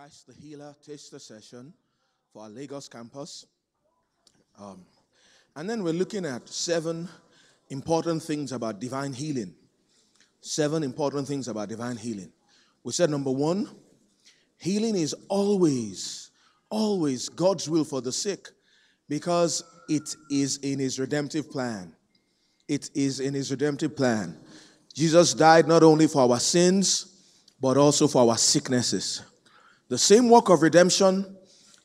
Christ the Healer taster session for our Lagos campus. Um, and then we're looking at seven important things about divine healing. Seven important things about divine healing. We said number one, healing is always, always God's will for the sick because it is in his redemptive plan. It is in his redemptive plan. Jesus died not only for our sins, but also for our sicknesses. The same work of redemption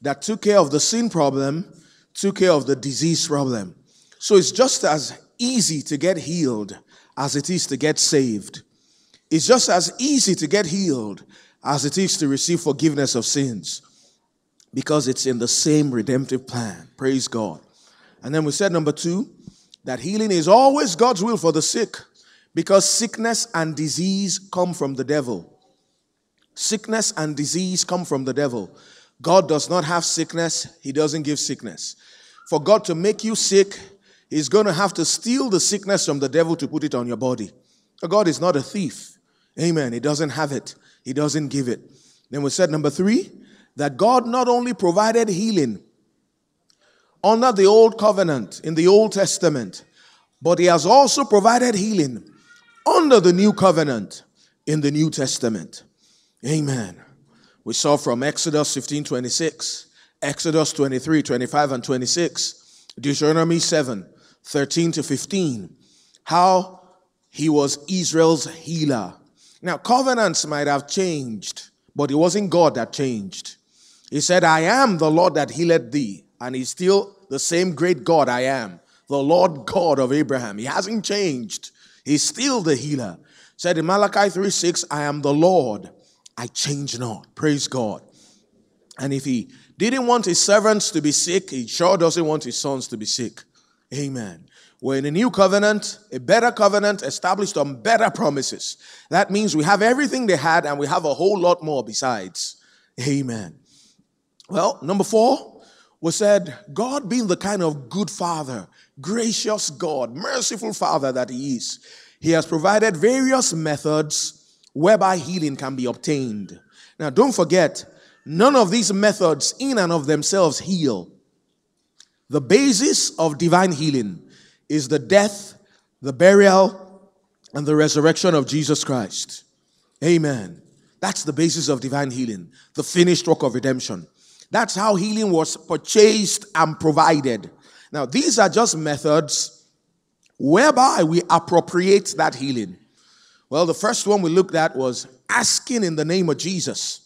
that took care of the sin problem took care of the disease problem. So it's just as easy to get healed as it is to get saved. It's just as easy to get healed as it is to receive forgiveness of sins because it's in the same redemptive plan. Praise God. And then we said, number two, that healing is always God's will for the sick because sickness and disease come from the devil. Sickness and disease come from the devil. God does not have sickness, He doesn't give sickness. For God to make you sick, He's going to have to steal the sickness from the devil to put it on your body. God is not a thief. Amen. He doesn't have it, He doesn't give it. Then we said, number three, that God not only provided healing under the old covenant in the Old Testament, but He has also provided healing under the new covenant in the New Testament. Amen. We saw from Exodus 15 26, Exodus 23 25 and 26, Deuteronomy 7 13 to 15, how he was Israel's healer. Now, covenants might have changed, but it wasn't God that changed. He said, I am the Lord that healed thee. And he's still the same great God I am, the Lord God of Abraham. He hasn't changed. He's still the healer. Said in Malachi 3 6, I am the Lord I change not. Praise God. And if he didn't want his servants to be sick, he sure doesn't want his sons to be sick. Amen. We're in a new covenant, a better covenant established on better promises. That means we have everything they had and we have a whole lot more besides. Amen. Well, number four, we said God being the kind of good father, gracious God, merciful father that he is, he has provided various methods whereby healing can be obtained. Now, don't forget, none of these methods in and of themselves heal. The basis of divine healing is the death, the burial, and the resurrection of Jesus Christ. Amen. That's the basis of divine healing, the finished work of redemption. That's how healing was purchased and provided. Now, these are just methods whereby we appropriate that healing. Well, the first one we looked at was asking in the name of Jesus.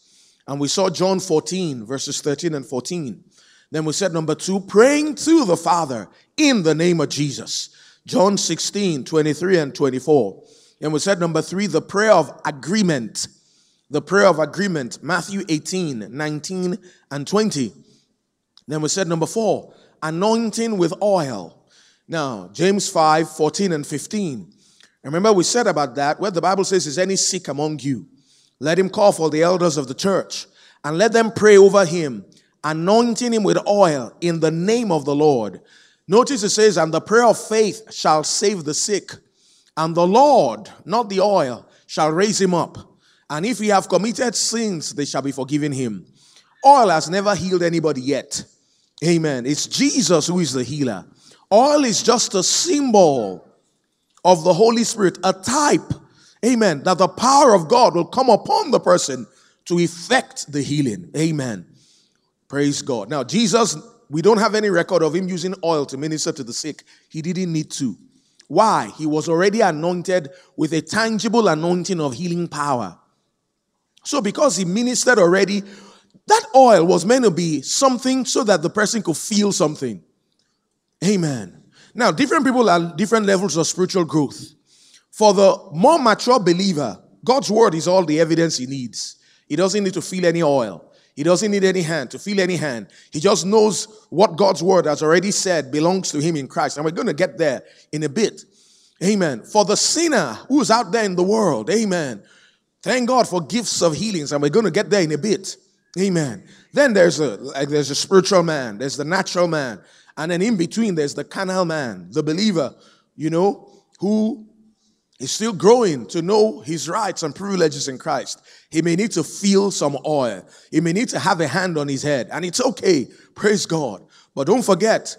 And we saw John 14, verses 13 and 14. Then we said number two, praying to the Father in the name of Jesus. John 16, 23 and 24. And we said number three, the prayer of agreement. The prayer of agreement. Matthew 18, 19 and 20. Then we said number four, anointing with oil. Now, James 5, 14 and 15. Remember, we said about that where the Bible says, Is any sick among you? Let him call for the elders of the church and let them pray over him, anointing him with oil in the name of the Lord. Notice it says, And the prayer of faith shall save the sick, and the Lord, not the oil, shall raise him up. And if he have committed sins, they shall be forgiven him. Oil has never healed anybody yet. Amen. It's Jesus who is the healer. Oil is just a symbol of the Holy Spirit, a type, amen, that the power of God will come upon the person to effect the healing. Amen. Praise God. Now, Jesus, we don't have any record of him using oil to minister to the sick. He didn't need to. Why? He was already anointed with a tangible anointing of healing power. So, because he ministered already, that oil was meant to be something so that the person could feel something. Amen. Now, different people are different levels of spiritual growth. For the more mature believer, God's word is all the evidence he needs. He doesn't need to feel any oil. He doesn't need any hand to feel any hand. He just knows what God's word has already said belongs to him in Christ. And we're going to get there in a bit. Amen. For the sinner who's out there in the world, amen. Thank God for gifts of healings, and we're going to get there in a bit. Amen. Then there's a like there's a spiritual man, there's the natural man, and then in between, there's the carnal man, the believer, you know, who is still growing to know his rights and privileges in Christ. He may need to feel some oil. He may need to have a hand on his head. And it's okay. Praise God. But don't forget,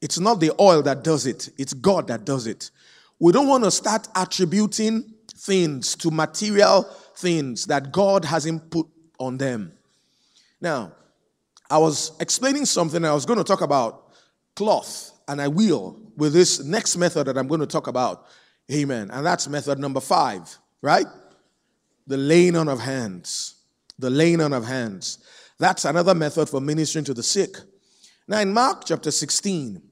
it's not the oil that does it, it's God that does it. We don't want to start attributing things to material things that God hasn't put on them. Now, I was explaining something, I was going to talk about cloth, and I will with this next method that I'm going to talk about. Amen. And that's method number five, right? The laying on of hands. The laying on of hands. That's another method for ministering to the sick. Now, in Mark chapter 16,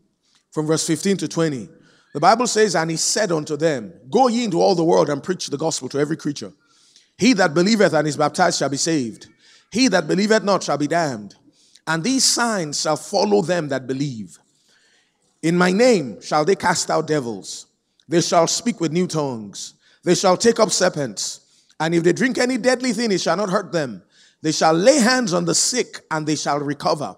from verse 15 to 20, the Bible says, And he said unto them, Go ye into all the world and preach the gospel to every creature. He that believeth and is baptized shall be saved. He that believeth not shall be damned. And these signs shall follow them that believe. In my name shall they cast out devils. They shall speak with new tongues. They shall take up serpents. And if they drink any deadly thing, it shall not hurt them. They shall lay hands on the sick and they shall recover.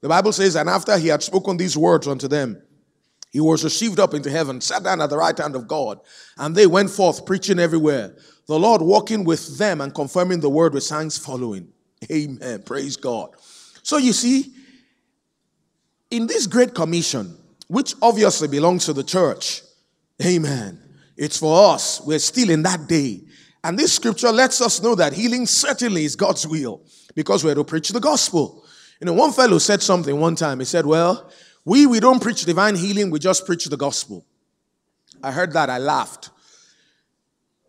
The Bible says, And after he had spoken these words unto them, he was received up into heaven, sat down at the right hand of God, and they went forth preaching everywhere. The Lord walking with them and confirming the word with signs following. Amen. Praise God. So you see, in this great commission, which obviously belongs to the church, amen, it's for us. We're still in that day. And this scripture lets us know that healing certainly is God's will because we're to preach the gospel. You know, one fellow said something one time. He said, Well, we, we don't preach divine healing, we just preach the gospel. I heard that, I laughed.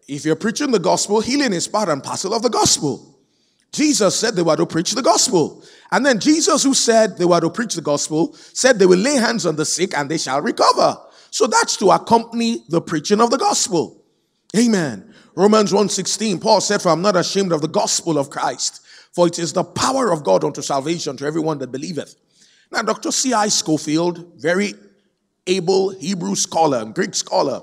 If you're preaching the gospel, healing is part and parcel of the gospel. Jesus said they were to preach the gospel. And then Jesus, who said they were to preach the gospel, said they will lay hands on the sick and they shall recover. So that's to accompany the preaching of the gospel. Amen. Romans 1:16, Paul said, For I'm not ashamed of the gospel of Christ, for it is the power of God unto salvation to everyone that believeth. Now, Dr. C.I. Scofield, very able Hebrew scholar Greek scholar,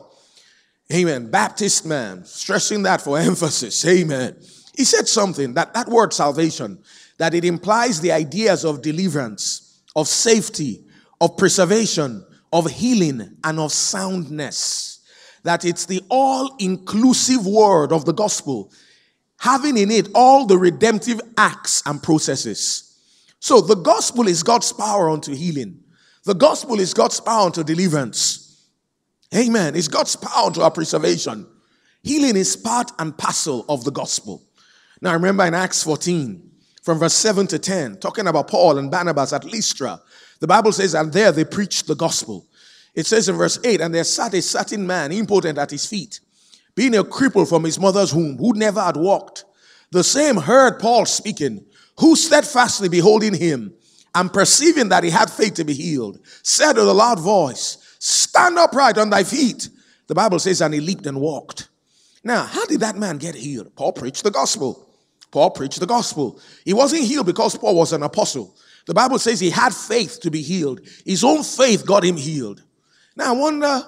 amen, Baptist man, stressing that for emphasis, amen. He said something that that word salvation, that it implies the ideas of deliverance, of safety, of preservation, of healing, and of soundness. That it's the all inclusive word of the gospel, having in it all the redemptive acts and processes. So the gospel is God's power unto healing. The gospel is God's power unto deliverance. Amen. It's God's power unto our preservation. Healing is part and parcel of the gospel. Now remember in Acts 14, from verse 7 to 10, talking about Paul and Barnabas at Lystra, the Bible says, and there they preached the gospel. It says in verse 8, and there sat a certain man impotent at his feet, being a cripple from his mother's womb, who never had walked. The same heard Paul speaking who steadfastly beholding him and perceiving that he had faith to be healed, said with a loud voice, Stand upright on thy feet. The Bible says, and he leaped and walked. Now, how did that man get healed? Paul preached the gospel. Paul preached the gospel. He wasn't healed because Paul was an apostle. The Bible says he had faith to be healed. His own faith got him healed. Now, I wonder,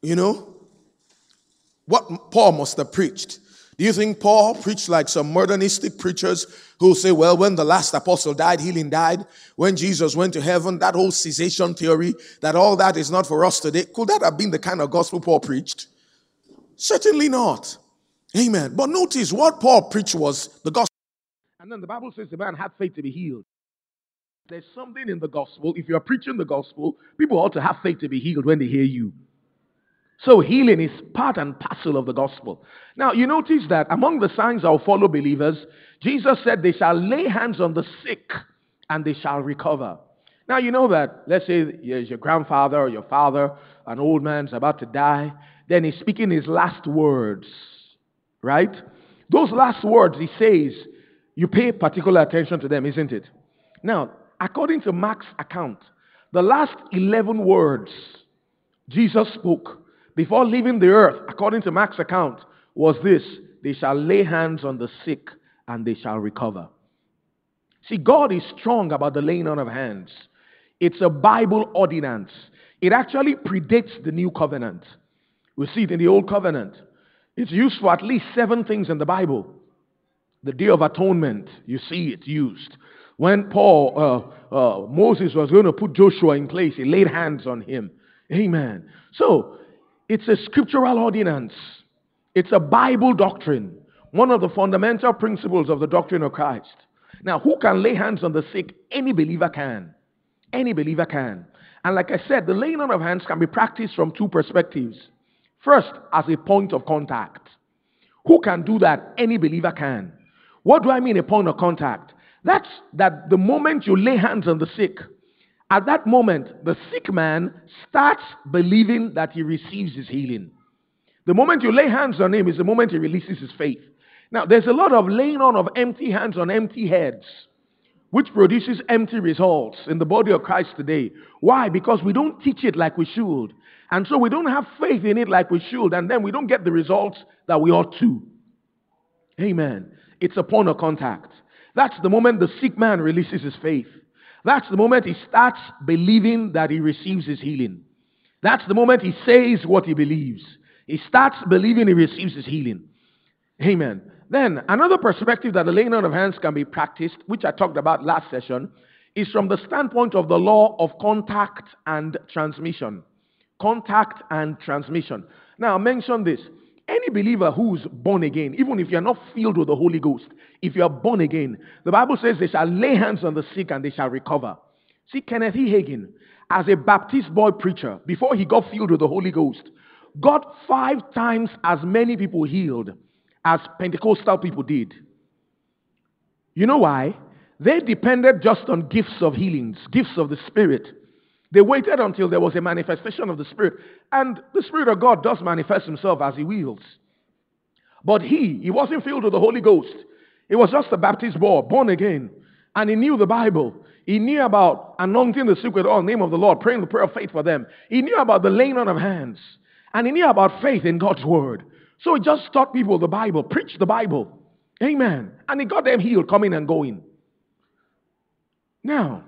you know, what Paul must have preached. Do you think Paul preached like some modernistic preachers who say, well, when the last apostle died, healing died? When Jesus went to heaven, that whole cessation theory, that all that is not for us today, could that have been the kind of gospel Paul preached? Certainly not. Amen. But notice what Paul preached was the gospel. And then the Bible says the man had faith to be healed. There's something in the gospel. If you're preaching the gospel, people ought to have faith to be healed when they hear you. So healing is part and parcel of the gospel. Now, you notice that among the signs that will follow believers, Jesus said they shall lay hands on the sick and they shall recover. Now, you know that, let's say your grandfather or your father, an old man's about to die, then he's speaking his last words, right? Those last words he says, you pay particular attention to them, isn't it? Now, according to Mark's account, the last 11 words Jesus spoke before leaving the earth, according to Mark's account, was this they shall lay hands on the sick and they shall recover. See, God is strong about the laying on of hands. It's a Bible ordinance. It actually predates the new covenant. We see it in the old covenant. It's used for at least seven things in the Bible. The Day of Atonement, you see it's used. When Paul, uh, uh, Moses was going to put Joshua in place, he laid hands on him. Amen. So, it's a scriptural ordinance. It's a Bible doctrine, one of the fundamental principles of the doctrine of Christ. Now, who can lay hands on the sick? Any believer can. Any believer can. And like I said, the laying on of hands can be practiced from two perspectives. First, as a point of contact. Who can do that? Any believer can. What do I mean a point of contact? That's that the moment you lay hands on the sick, at that moment, the sick man starts believing that he receives his healing. The moment you lay hands on him is the moment he releases his faith. Now, there's a lot of laying on of empty hands on empty heads, which produces empty results in the body of Christ today. Why? Because we don't teach it like we should. And so we don't have faith in it like we should, and then we don't get the results that we ought to. Amen. It's a point of contact. That's the moment the sick man releases his faith. That's the moment he starts believing that he receives his healing. That's the moment he says what he believes. He starts believing he receives his healing. Amen. Then, another perspective that the laying on of hands can be practiced, which I talked about last session, is from the standpoint of the law of contact and transmission. Contact and transmission. Now, mention this. Any believer who's born again, even if you're not filled with the Holy Ghost, if you are born again, the Bible says they shall lay hands on the sick and they shall recover. See, Kenneth E. Hagin, as a Baptist boy preacher, before he got filled with the Holy Ghost, got five times as many people healed as Pentecostal people did. You know why? They depended just on gifts of healings, gifts of the Spirit. They waited until there was a manifestation of the Spirit. And the Spirit of God does manifest himself as he wills. But he, he wasn't filled with the Holy Ghost. He was just a Baptist boy, born again. And he knew the Bible. He knew about anointing the sick with name of the Lord, praying the prayer of faith for them. He knew about the laying on of hands. And he knew about faith in God's word. So he just taught people the Bible, preached the Bible. Amen. And he got them healed, coming and going. Now,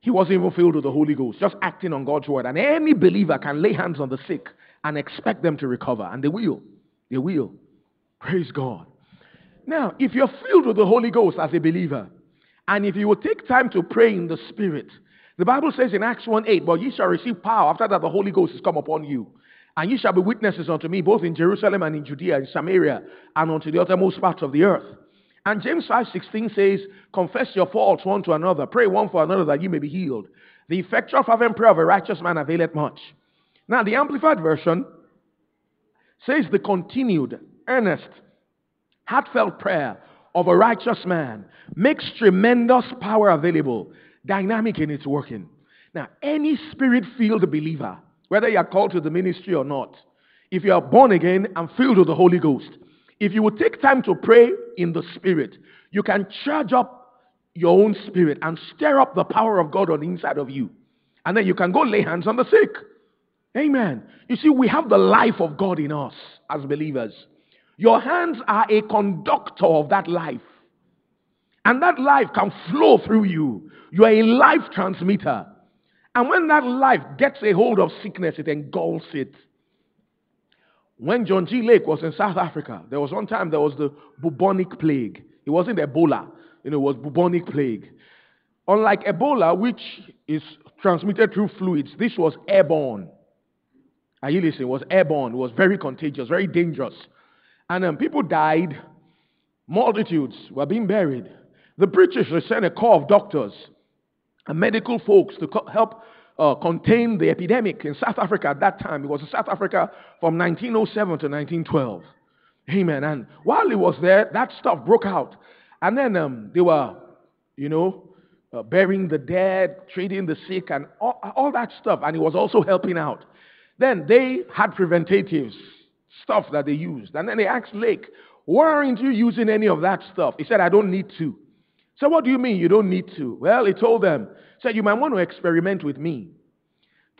he wasn't even filled with the Holy Ghost, just acting on God's word. And any believer can lay hands on the sick and expect them to recover. And they will. They will. Praise God. Now, if you're filled with the Holy Ghost as a believer, and if you will take time to pray in the Spirit, the Bible says in Acts 1 8, But ye shall receive power after that the Holy Ghost is come upon you. And ye shall be witnesses unto me both in Jerusalem and in Judea and Samaria and unto the uttermost parts of the earth. And James 5:16 says, "Confess your faults one to another, pray one for another that you may be healed. The effectual fervent prayer of a righteous man availeth much." Now, the amplified version says the continued, earnest, heartfelt prayer of a righteous man makes tremendous power available, dynamic in its working. Now, any spirit-filled believer, whether you are called to the ministry or not, if you are born again and filled with the Holy Ghost, if you would take time to pray in the Spirit, you can charge up your own spirit and stir up the power of God on the inside of you. And then you can go lay hands on the sick. Amen. You see, we have the life of God in us as believers. Your hands are a conductor of that life. And that life can flow through you. You are a life transmitter. And when that life gets a hold of sickness, it engulfs it. When John G. Lake was in South Africa, there was one time there was the bubonic plague. It wasn't Ebola, you know, it was bubonic plague. Unlike Ebola, which is transmitted through fluids, this was airborne. Are you listening? It was airborne. It was very contagious, very dangerous. And um, people died. Multitudes were being buried. The British sent a corps of doctors and medical folks to co- help uh, contained the epidemic in South Africa at that time. It was in South Africa from 1907 to 1912. Amen. And while he was there, that stuff broke out. And then um, they were, you know, uh, burying the dead, treating the sick, and all, all that stuff. And he was also helping out. Then they had preventatives, stuff that they used. And then they asked Lake, why aren't you using any of that stuff? He said, I don't need to. So what do you mean you don't need to? Well, he told them, said, You might want to experiment with me.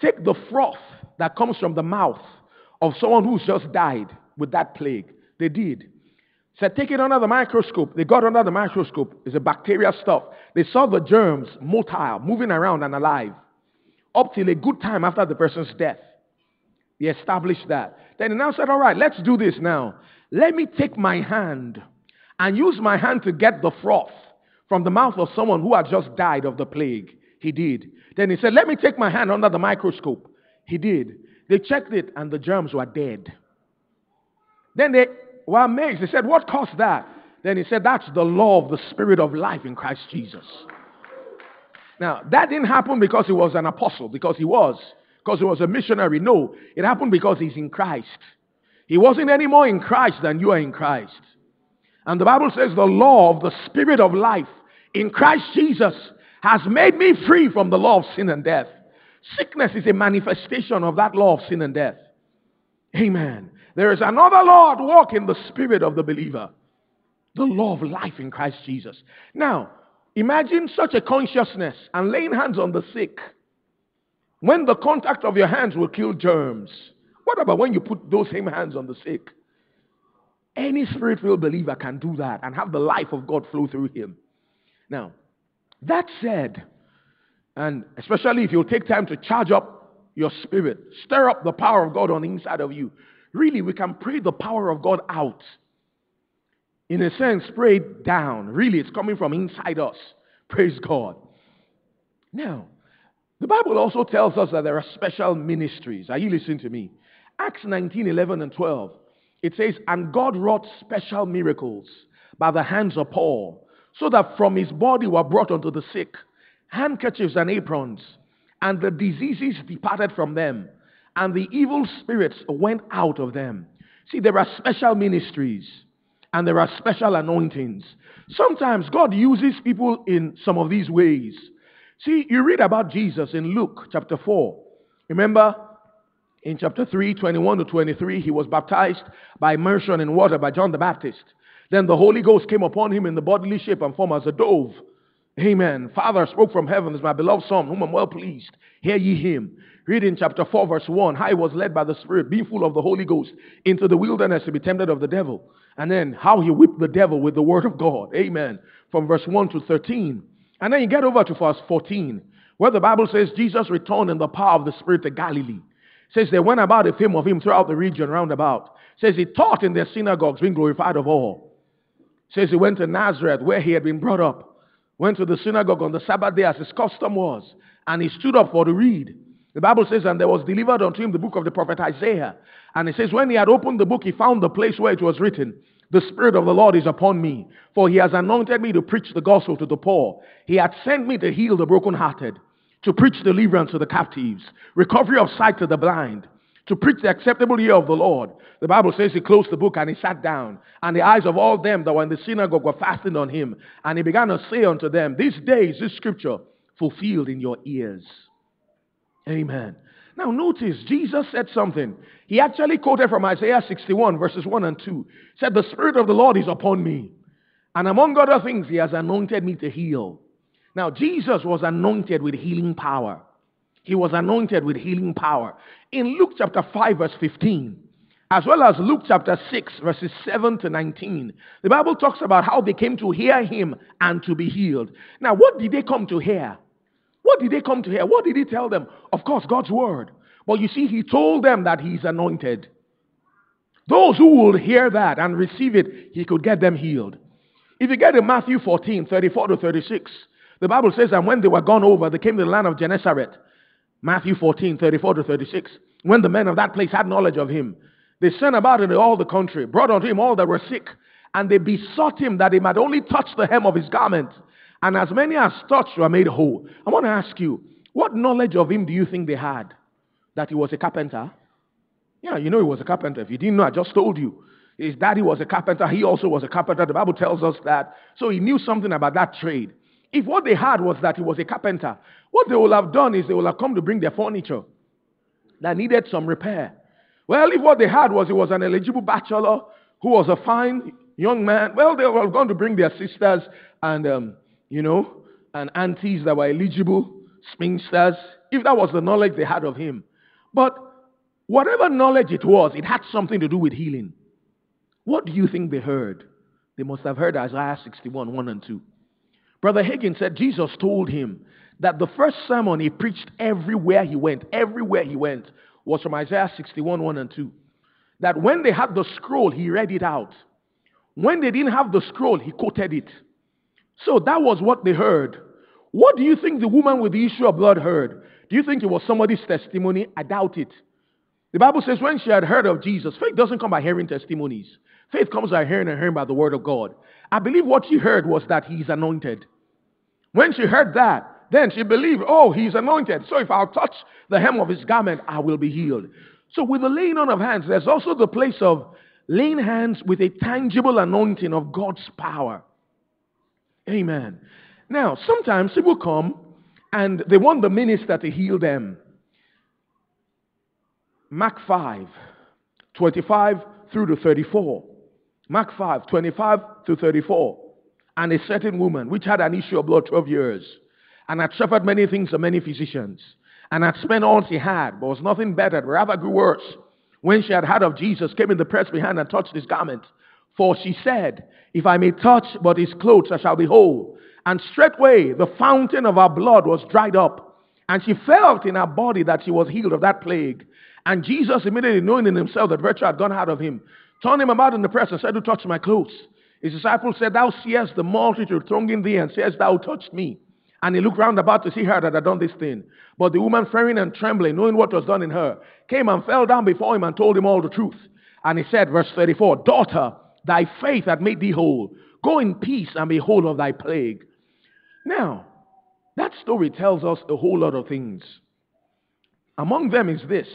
Take the froth that comes from the mouth of someone who's just died with that plague. They did. Said, Take it under the microscope. They got under the microscope. It's a bacteria stuff. They saw the germs motile, moving around and alive, up till a good time after the person's death. They established that. Then they now said, All right, let's do this now. Let me take my hand and use my hand to get the froth from the mouth of someone who had just died of the plague. He did. Then he said, Let me take my hand under the microscope. He did. They checked it and the germs were dead. Then they were amazed. They said, What caused that? Then he said, That's the law of the Spirit of life in Christ Jesus. Now, that didn't happen because he was an apostle, because he was, because he was a missionary. No, it happened because he's in Christ. He wasn't any more in Christ than you are in Christ. And the Bible says the law of the Spirit of life in Christ Jesus has made me free from the law of sin and death. Sickness is a manifestation of that law of sin and death. Amen. There is another law at work in the spirit of the believer the law of life in Christ Jesus. Now, imagine such a consciousness and laying hands on the sick when the contact of your hands will kill germs. What about when you put those same hands on the sick? Any spirit filled believer can do that and have the life of God flow through him. Now, that said, and especially if you take time to charge up your spirit, stir up the power of God on the inside of you, really we can pray the power of God out. In a sense, pray it down. Really, it's coming from inside us. Praise God. Now, the Bible also tells us that there are special ministries. Are you listening to me? Acts 19, 11, and 12. It says, And God wrought special miracles by the hands of Paul, so that from his body were brought unto the sick handkerchiefs and aprons, and the diseases departed from them, and the evil spirits went out of them. See, there are special ministries and there are special anointings. Sometimes God uses people in some of these ways. See, you read about Jesus in Luke chapter 4. Remember, in chapter 3, 21 to 23, he was baptized by immersion in water by John the Baptist. Then the Holy Ghost came upon him in the bodily shape and form as a dove. Amen. Father spoke from heaven, is my beloved Son, whom I'm well pleased. Hear ye him. Read in chapter 4, verse 1. How he was led by the Spirit, being full of the Holy Ghost, into the wilderness to be tempted of the devil. And then how he whipped the devil with the word of God. Amen. From verse 1 to 13. And then you get over to verse 14, where the Bible says Jesus returned in the power of the Spirit to Galilee says they went about a fame of him throughout the region round about. Says he taught in their synagogues, being glorified of all. Says he went to Nazareth, where he had been brought up. Went to the synagogue on the Sabbath day as his custom was, and he stood up for to read. The Bible says, and there was delivered unto him the book of the prophet Isaiah. And it says, when he had opened the book, he found the place where it was written, The Spirit of the Lord is upon me, for he has anointed me to preach the gospel to the poor. He had sent me to heal the brokenhearted to preach deliverance to the captives, recovery of sight to the blind, to preach the acceptable year of the Lord. The Bible says he closed the book and he sat down, and the eyes of all them that were in the synagogue were fastened on him. And he began to say unto them, This day is this scripture fulfilled in your ears. Amen. Now notice, Jesus said something. He actually quoted from Isaiah 61, verses 1 and 2. said, The Spirit of the Lord is upon me. And among other things, he has anointed me to heal now, Jesus was anointed with healing power. He was anointed with healing power. In Luke chapter 5, verse 15, as well as Luke chapter 6, verses 7 to 19, the Bible talks about how they came to hear him and to be healed. Now, what did they come to hear? What did they come to hear? What did he tell them? Of course, God's word. But you see, he told them that he's anointed. Those who will hear that and receive it, he could get them healed. If you get to Matthew 14, 34 to 36, the Bible says, and when they were gone over, they came to the land of Gennesaret. Matthew 14, 34 to 36. When the men of that place had knowledge of him, they sent about in all the country, brought unto him all that were sick, and they besought him that he might only touch the hem of his garment. And as many as touched were made whole. I want to ask you, what knowledge of him do you think they had? That he was a carpenter? Yeah, you know he was a carpenter. If you didn't know, I just told you. His daddy was a carpenter. He also was a carpenter. The Bible tells us that. So he knew something about that trade. If what they had was that he was a carpenter, what they would have done is they would have come to bring their furniture that needed some repair. Well, if what they had was he was an eligible bachelor who was a fine young man, well, they were going to bring their sisters and, um, you know, and aunties that were eligible, spinsters, if that was the knowledge they had of him. But whatever knowledge it was, it had something to do with healing. What do you think they heard? They must have heard Isaiah 61, 1 and 2. Brother Hagin said Jesus told him that the first sermon he preached everywhere he went, everywhere he went, was from Isaiah 61 1 and 2. That when they had the scroll, he read it out. When they didn't have the scroll, he quoted it. So that was what they heard. What do you think the woman with the issue of blood heard? Do you think it was somebody's testimony? I doubt it. The Bible says when she had heard of Jesus, faith doesn't come by hearing testimonies. Faith comes by hearing and hearing by the word of God. I believe what she heard was that he is anointed. When she heard that, then she believed, oh, he's anointed. So if I'll touch the hem of his garment, I will be healed. So with the laying on of hands, there's also the place of laying hands with a tangible anointing of God's power. Amen. Now, sometimes people come and they want the minister to heal them. Mark 5, 25 through to 34. Mark 5, 25 through 34. And a certain woman, which had an issue of blood 12 years, and had suffered many things of many physicians, and had spent all she had, but was nothing better, rather grew worse. When she had heard of Jesus, came in the press behind and touched his garment. For she said, If I may touch but his clothes, I shall be whole. And straightway the fountain of her blood was dried up. And she felt in her body that she was healed of that plague. And Jesus, immediately knowing in himself that virtue had gone out of him, turned him about in the press and said, Who touched my clothes? His disciples said, Thou seest the multitude thronging thee, and sayest, Thou touched me. And he looked round about to see her that had done this thing. But the woman, fearing and trembling, knowing what was done in her, came and fell down before him and told him all the truth. And he said, verse 34, Daughter, thy faith hath made thee whole. Go in peace and be whole of thy plague. Now, that story tells us a whole lot of things. Among them is this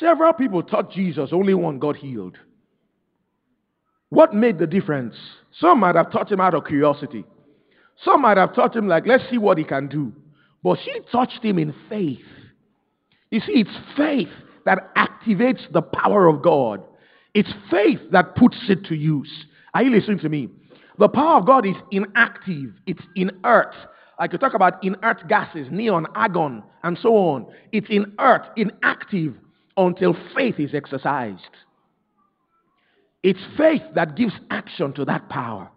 several people touched Jesus, only one got healed. What made the difference? Some might have touched him out of curiosity. Some might have touched him like, let's see what he can do. But she touched him in faith. You see, it's faith that activates the power of God. It's faith that puts it to use. Are you listening to me? The power of God is inactive, it's inert. I could talk about inert gases, neon, argon, and so on. It's inert, inactive until faith is exercised. It's faith that gives action to that power.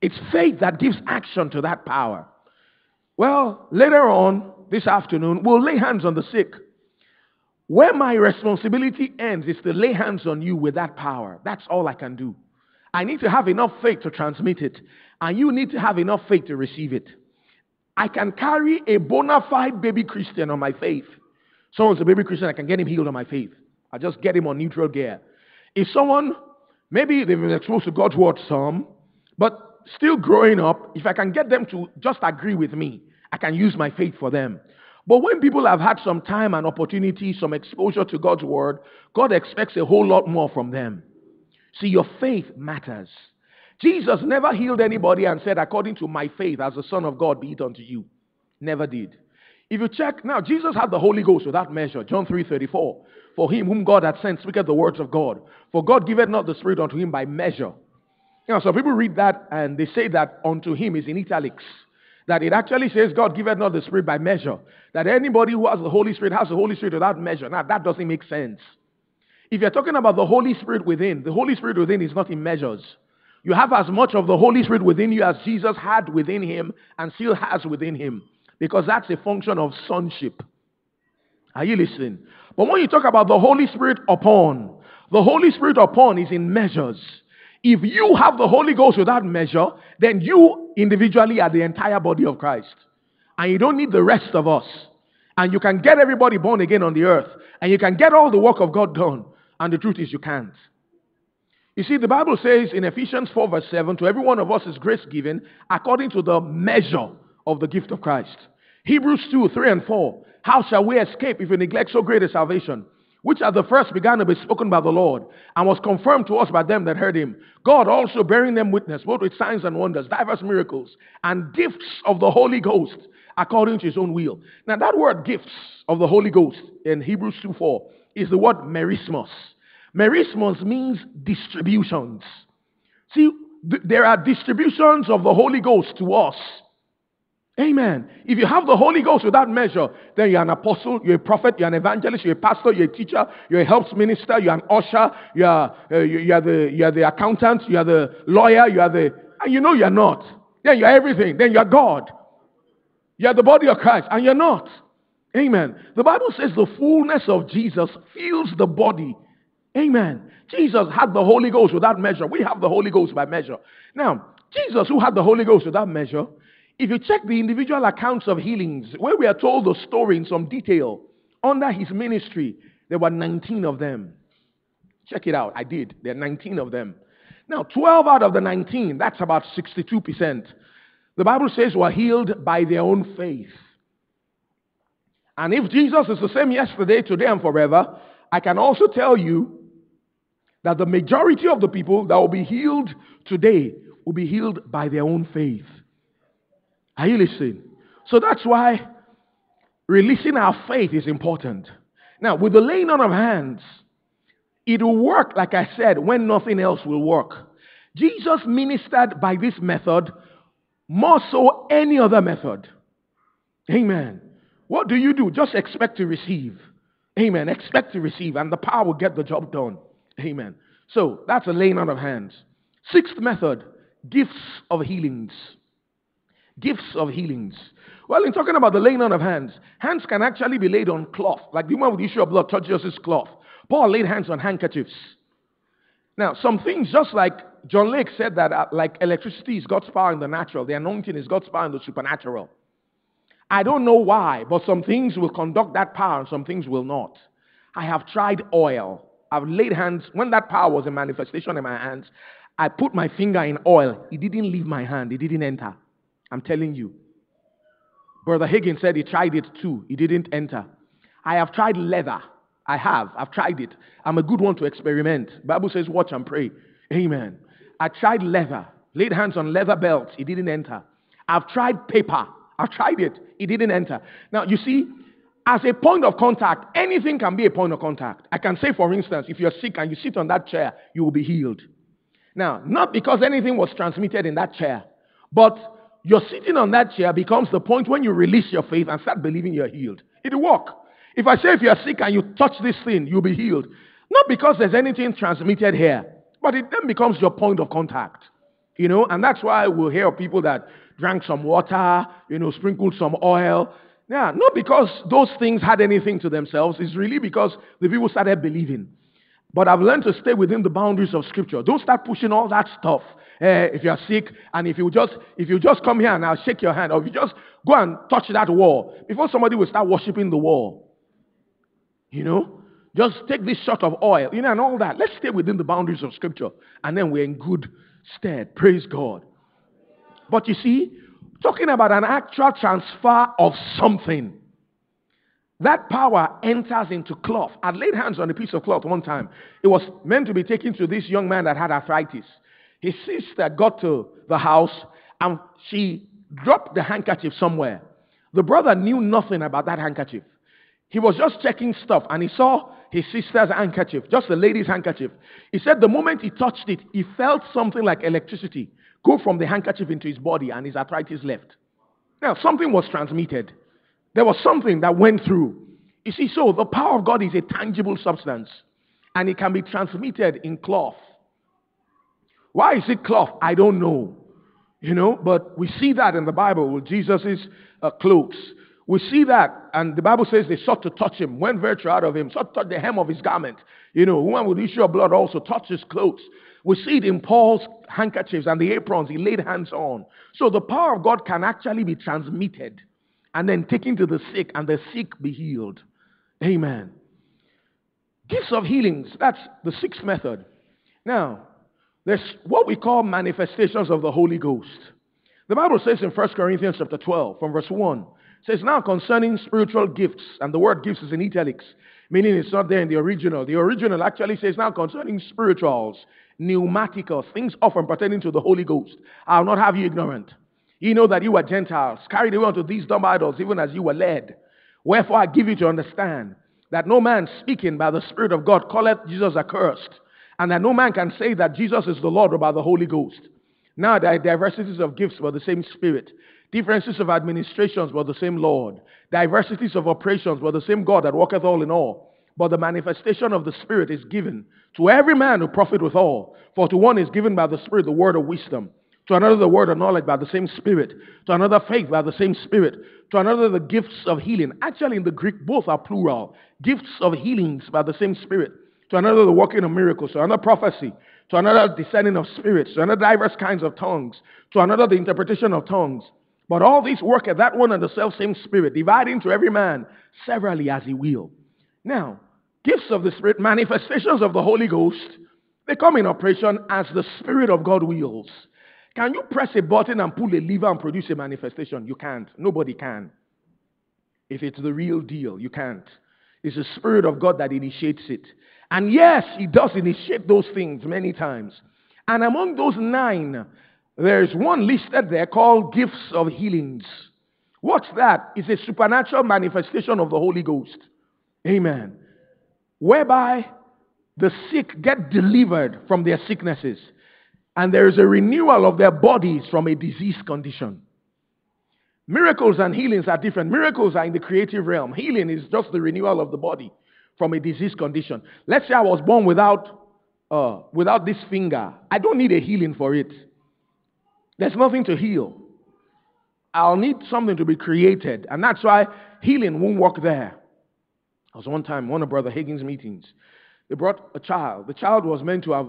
It's faith that gives action to that power. Well, later on this afternoon, we'll lay hands on the sick. Where my responsibility ends is to lay hands on you with that power. That's all I can do. I need to have enough faith to transmit it, and you need to have enough faith to receive it. I can carry a bona fide baby Christian on my faith. Someone's a baby Christian, I can get him healed on my faith. I just get him on neutral gear. If someone, maybe they've been exposed to God's word some, but still growing up, if I can get them to just agree with me, I can use my faith for them. But when people have had some time and opportunity, some exposure to God's word, God expects a whole lot more from them. See, your faith matters. Jesus never healed anybody and said, according to my faith as the Son of God, be it unto you. Never did. If you check, now Jesus had the Holy Ghost without measure. John 3 34. For him whom God hath sent speaketh the words of God. For God giveth not the Spirit unto him by measure. You know, so people read that and they say that unto him is in italics. That it actually says God giveth not the Spirit by measure. That anybody who has the Holy Spirit has the Holy Spirit without measure. Now that doesn't make sense. If you're talking about the Holy Spirit within, the Holy Spirit within is not in measures. You have as much of the Holy Spirit within you as Jesus had within him and still has within him. Because that's a function of sonship. Are you listening? But when you talk about the Holy Spirit upon, the Holy Spirit upon is in measures. If you have the Holy Ghost without measure, then you individually are the entire body of Christ. And you don't need the rest of us. And you can get everybody born again on the earth. And you can get all the work of God done. And the truth is, you can't. You see, the Bible says in Ephesians 4, verse 7, to every one of us is grace given according to the measure of the gift of Christ. Hebrews 2, 3 and 4. How shall we escape if we neglect so great a salvation? Which at the first began to be spoken by the Lord, and was confirmed to us by them that heard him. God also bearing them witness, both with signs and wonders, diverse miracles, and gifts of the Holy Ghost, according to his own will. Now, that word gifts of the Holy Ghost in Hebrews 2 4 is the word merismos. Merismos means distributions. See, th- there are distributions of the Holy Ghost to us. Amen. If you have the Holy Ghost without measure, then you're an apostle, you're a prophet, you're an evangelist, you're a pastor, you're a teacher, you're a helps minister, you're an usher, you're, uh, you're, the, you're the accountant, you're the lawyer, you're the, and you know you're not. Then you're everything. Then you're God. You're the body of Christ, and you're not. Amen. The Bible says the fullness of Jesus fills the body. Amen. Jesus had the Holy Ghost without measure. We have the Holy Ghost by measure. Now, Jesus, who had the Holy Ghost without measure, if you check the individual accounts of healings, where we are told the story in some detail under his ministry, There were 19 of them. Check it out. I did. There are 19 of them. Now, 12 out of the 19, that's about 62%. The Bible says were healed by their own faith. And if Jesus is the same yesterday, today, and forever, I can also tell you that the majority of the people that will be healed today will be healed by their own faith. Are you listening? So that's why releasing our faith is important. Now, with the laying on of hands, it will work, like I said, when nothing else will work. Jesus ministered by this method more so any other method. Amen. What do you do? Just expect to receive. Amen. Expect to receive, and the power will get the job done. Amen. So that's a laying on of hands. Sixth method gifts of healings. Gifts of healings. Well, in talking about the laying on of hands, hands can actually be laid on cloth. Like the woman with the issue of blood touched Jesus' cloth. Paul laid hands on handkerchiefs. Now, some things, just like John Lake said that, uh, like electricity is God's power in the natural, the anointing is God's power in the supernatural. I don't know why, but some things will conduct that power and some things will not. I have tried oil. I've laid hands. When that power was a manifestation in my hands, I put my finger in oil. It didn't leave my hand, it didn't enter. I'm telling you. Brother Hagin said he tried it too. He didn't enter. I have tried leather. I have. I've tried it. I'm a good one to experiment. Bible says, watch and pray. Amen. I tried leather. Laid hands on leather belts. It didn't enter. I've tried paper. I've tried it. It didn't enter. Now, you see, as a point of contact, anything can be a point of contact. I can say, for instance, if you're sick and you sit on that chair, you will be healed. Now, not because anything was transmitted in that chair, but you're sitting on that chair becomes the point when you release your faith and start believing you're healed. It'll work. If I say if you're sick and you touch this thing, you'll be healed. Not because there's anything transmitted here, but it then becomes your point of contact. You know, and that's why we'll hear people that drank some water, you know, sprinkled some oil. Yeah, not because those things had anything to themselves. It's really because the people started believing. But I've learned to stay within the boundaries of Scripture. Don't start pushing all that stuff. Uh, if you're sick, and if you just if you just come here and I'll shake your hand, or if you just go and touch that wall before somebody will start worshiping the wall. You know, just take this shot of oil, you know, and all that. Let's stay within the boundaries of Scripture, and then we're in good stead. Praise God. But you see, talking about an actual transfer of something. That power enters into cloth. I laid hands on a piece of cloth one time. It was meant to be taken to this young man that had arthritis. His sister got to the house and she dropped the handkerchief somewhere. The brother knew nothing about that handkerchief. He was just checking stuff and he saw his sister's handkerchief, just the lady's handkerchief. He said the moment he touched it, he felt something like electricity go from the handkerchief into his body and his arthritis left. Now, something was transmitted. There was something that went through. You see, so the power of God is a tangible substance and it can be transmitted in cloth. Why is it cloth? I don't know. You know, but we see that in the Bible with Jesus' uh, clothes. We see that, and the Bible says they sought to touch him, went virtue out of him, sought to touch the hem of his garment. You know, one with issue of blood also touched his clothes. We see it in Paul's handkerchiefs and the aprons he laid hands on. So the power of God can actually be transmitted and then taken to the sick, and the sick be healed. Amen. Gifts of healings, that's the sixth method. Now, there's what we call manifestations of the Holy Ghost. The Bible says in 1 Corinthians chapter 12, from verse 1, says, Now concerning spiritual gifts, and the word gifts is in italics, meaning it's not there in the original. The original actually says, Now concerning spirituals, pneumatical, things often pertaining to the Holy Ghost. I'll not have you ignorant. You know that you were Gentiles, carried away unto these dumb idols, even as you were led. Wherefore I give you to understand that no man speaking by the Spirit of God calleth Jesus accursed, and that no man can say that Jesus is the Lord by the Holy Ghost. Now there are diversities of gifts, but the same Spirit. Differences of administrations, but the same Lord. Diversities of operations, but the same God that worketh all in all. But the manifestation of the Spirit is given to every man who profit withal. For to one is given by the Spirit the word of wisdom, to another the word of knowledge by the same Spirit, to another faith by the same Spirit, to another the gifts of healing. Actually, in the Greek, both are plural. Gifts of healings by the same Spirit, to another the working of miracles, to another prophecy, to another discerning of spirits, to another diverse kinds of tongues, to another the interpretation of tongues. But all these work at that one and the self same Spirit, dividing to every man severally as he will. Now, gifts of the Spirit, manifestations of the Holy Ghost, they come in operation as the Spirit of God wills. Can you press a button and pull a lever and produce a manifestation? You can't. Nobody can. If it's the real deal, you can't. It's the Spirit of God that initiates it. And yes, He does initiate those things many times. And among those nine, there's one listed there called gifts of healings. What's that? It's a supernatural manifestation of the Holy Ghost. Amen. Whereby the sick get delivered from their sicknesses and there is a renewal of their bodies from a disease condition. Miracles and healings are different. Miracles are in the creative realm. Healing is just the renewal of the body from a disease condition. Let's say I was born without, uh, without this finger. I don't need a healing for it. There's nothing to heal. I'll need something to be created. And that's why healing won't work there. I was one time, one of Brother Hagin's meetings. They brought a child. The child was meant to have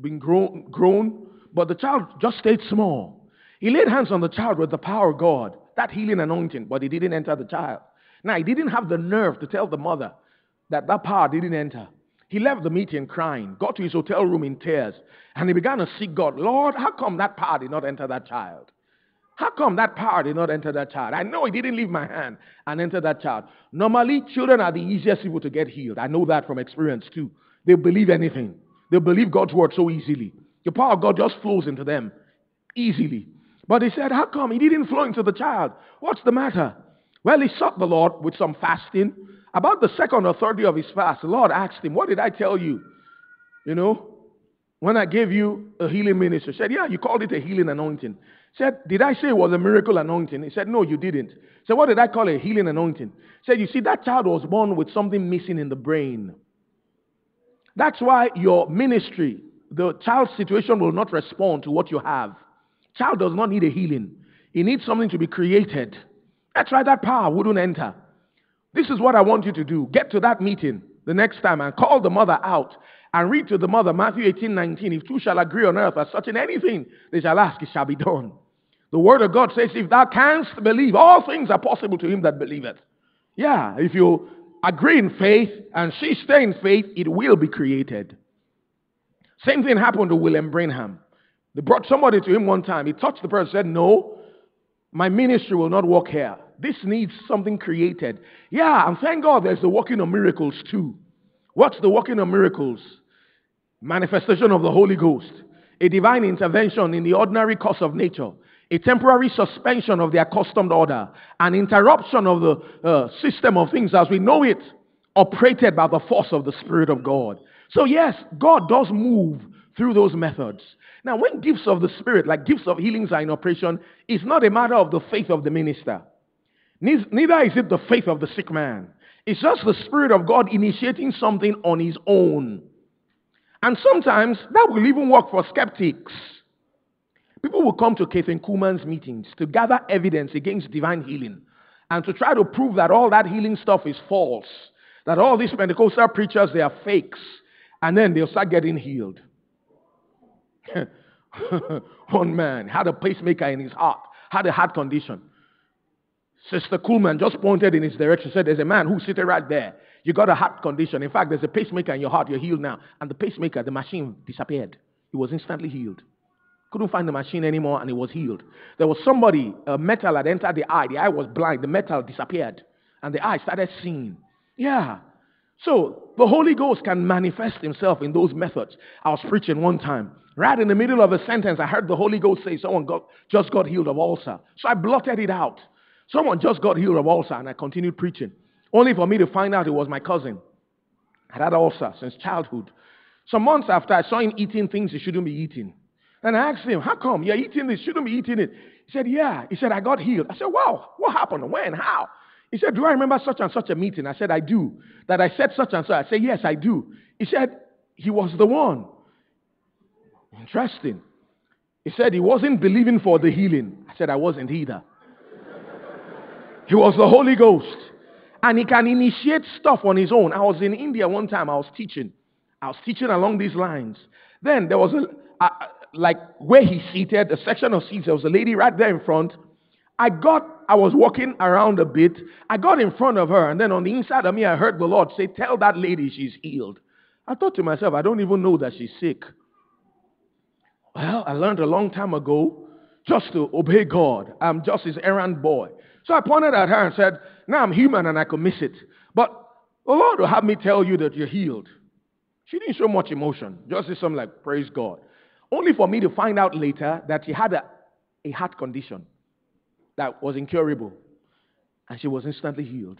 been grown, grown, but the child just stayed small. He laid hands on the child with the power of God, that healing anointing, but he didn't enter the child. Now, he didn't have the nerve to tell the mother that that power didn't enter. He left the meeting crying, got to his hotel room in tears, and he began to seek God. Lord, how come that power did not enter that child? How come that power did not enter that child? I know it didn't leave my hand and enter that child. Normally, children are the easiest people to get healed. I know that from experience too. They believe anything. They believe God's word so easily. The power of God just flows into them easily. But he said, How come he didn't flow into the child? What's the matter? Well, he sought the Lord with some fasting. About the second or third of his fast, the Lord asked him, What did I tell you? You know, when I gave you a healing ministry. He said, Yeah, you called it a healing anointing. He said, Did I say it was a miracle anointing? He said, No, you didn't. He said, What did I call? A healing anointing? He said, You see, that child was born with something missing in the brain. That's why your ministry, the child's situation will not respond to what you have. Child does not need a healing. He needs something to be created. That's why that power wouldn't enter. This is what I want you to do. Get to that meeting the next time and call the mother out and read to the mother Matthew 18, 19. If two shall agree on earth as such in anything, they shall ask, it shall be done. The word of God says, if thou canst believe, all things are possible to him that believeth. Yeah, if you agree in faith and she stay in faith, it will be created. Same thing happened to William Branham. They brought somebody to him one time. He touched the person and said, No, my ministry will not work here. This needs something created. Yeah, and thank God there's the working of miracles too. What's the working of miracles? Manifestation of the Holy Ghost, a divine intervention in the ordinary course of nature, a temporary suspension of the accustomed order, an interruption of the uh, system of things as we know it, operated by the force of the Spirit of God. So, yes, God does move through those methods. Now, when gifts of the Spirit, like gifts of healings, are in operation, it's not a matter of the faith of the minister. Neither is it the faith of the sick man. It's just the Spirit of God initiating something on his own. And sometimes that will even work for skeptics. People will come to Kathryn Kuhlman's meetings to gather evidence against divine healing and to try to prove that all that healing stuff is false, that all these Pentecostal preachers, they are fakes, and then they'll start getting healed. One man had a pacemaker in his heart, had a heart condition. Sister Kuhlman just pointed in his direction, said, There's a man who's sitting right there. You got a heart condition. In fact, there's a pacemaker in your heart. You're healed now. And the pacemaker, the machine disappeared. He was instantly healed. Couldn't find the machine anymore and he was healed. There was somebody, a metal had entered the eye. The eye was blind. The metal disappeared. And the eye started seeing. Yeah. So the Holy Ghost can manifest himself in those methods. I was preaching one time. Right in the middle of a sentence, I heard the Holy Ghost say, Someone got, just got healed of ulcer. So I blotted it out. Someone just got healed of ulcer, and I continued preaching. Only for me to find out it was my cousin. I had ulcer since childhood. Some months after, I saw him eating things he shouldn't be eating. And I asked him, How come you're eating this? Shouldn't be eating it. He said, Yeah. He said, I got healed. I said, Wow, what happened? When? How? He said, Do I remember such and such a meeting? I said, I do. That I said such and such. I said, Yes, I do. He said, He was the one. Interesting. He said he wasn't believing for the healing. I said, I wasn't either. He was the Holy Ghost. And he can initiate stuff on his own. I was in India one time, I was teaching. I was teaching along these lines. Then there was a, a like where he seated, a section of seats, there was a lady right there in front. I got, I was walking around a bit. I got in front of her, and then on the inside of me, I heard the Lord say, Tell that lady she's healed. I thought to myself, I don't even know that she's sick. Well, I learned a long time ago just to obey God. I'm just his errand boy. So I pointed at her and said, Now I'm human and I could miss it. But the Lord will have me tell you that you're healed. She didn't show much emotion, just say something like, Praise God. Only for me to find out later that she had a, a heart condition that was incurable. And she was instantly healed.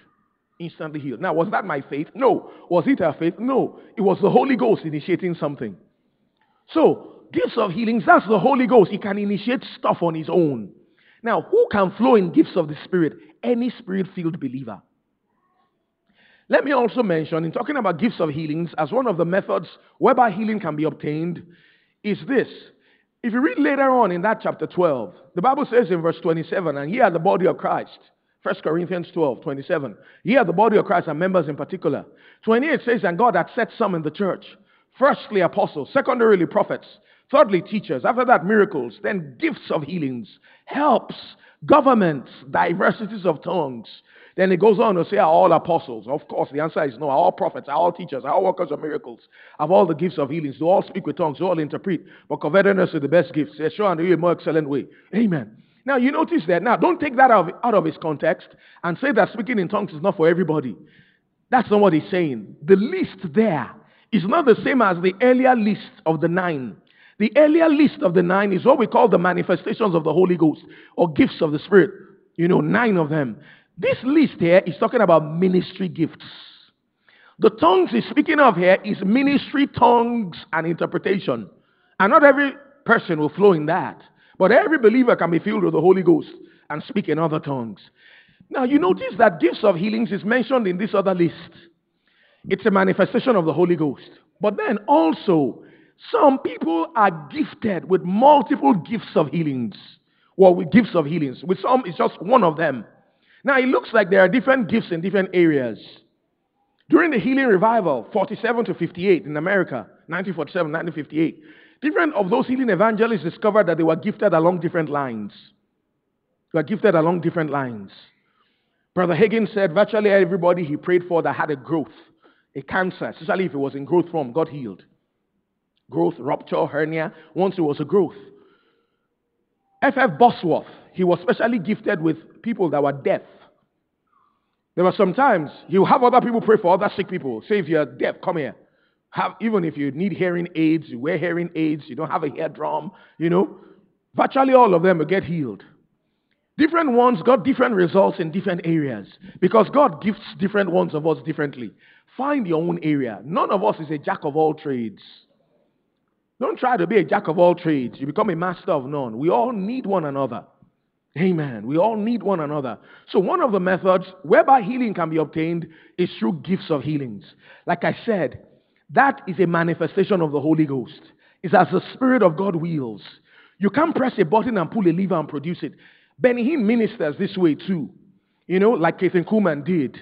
Instantly healed. Now, was that my faith? No. Was it her faith? No. It was the Holy Ghost initiating something. So, gifts of healings, that's the Holy Ghost. He can initiate stuff on his own. Now, who can flow in gifts of the Spirit? Any spirit filled believer. Let me also mention, in talking about gifts of healings, as one of the methods whereby healing can be obtained, is this. If you read later on in that chapter 12, the Bible says in verse 27, and ye are the body of Christ. 1 Corinthians 12, 27. Ye are the body of Christ and members in particular. 28 says, and God had set some in the church. Firstly, apostles. Secondarily, prophets. Thirdly, teachers. After that, miracles. Then gifts of healings, helps, governments, diversities of tongues. Then it goes on to say, are all apostles? Of course, the answer is no. Are all prophets? Are all teachers? Are all workers of miracles? Have all the gifts of healings? Do all speak with tongues? Do all interpret? But covetousness is the best gift. Say, show unto you a more excellent way. Amen. Now, you notice that. Now, don't take that out of, out of its context and say that speaking in tongues is not for everybody. That's not what he's saying. The list there is not the same as the earlier list of the nine. The earlier list of the nine is what we call the manifestations of the Holy Ghost or gifts of the Spirit. You know, nine of them. This list here is talking about ministry gifts. The tongues he's speaking of here is ministry tongues and interpretation. And not every person will flow in that. But every believer can be filled with the Holy Ghost and speak in other tongues. Now, you notice that gifts of healings is mentioned in this other list. It's a manifestation of the Holy Ghost. But then also, some people are gifted with multiple gifts of healings. Well, with gifts of healings. With some, it's just one of them. Now, it looks like there are different gifts in different areas. During the healing revival, 47 to 58 in America, 1947, 1958, different of those healing evangelists discovered that they were gifted along different lines. They were gifted along different lines. Brother Hagin said virtually everybody he prayed for that had a growth, a cancer, especially if it was in growth form, got healed. Growth, rupture, hernia, once it was a growth. F.F. Bosworth, he was specially gifted with people that were deaf. There were some times he'll have other people pray for other sick people. Say, if you're deaf, come here. Have, even if you need hearing aids, you wear hearing aids, you don't have a eardrum, you know, virtually all of them will get healed. Different ones got different results in different areas because God gifts different ones of us differently. Find your own area. None of us is a jack of all trades. Don't try to be a jack of all trades. You become a master of none. We all need one another. Amen. We all need one another. So, one of the methods whereby healing can be obtained is through gifts of healings. Like I said, that is a manifestation of the Holy Ghost. It's as the Spirit of God wills. You can't press a button and pull a lever and produce it. Benny Hinn ministers this way too. You know, like Kathryn Kuhlman did.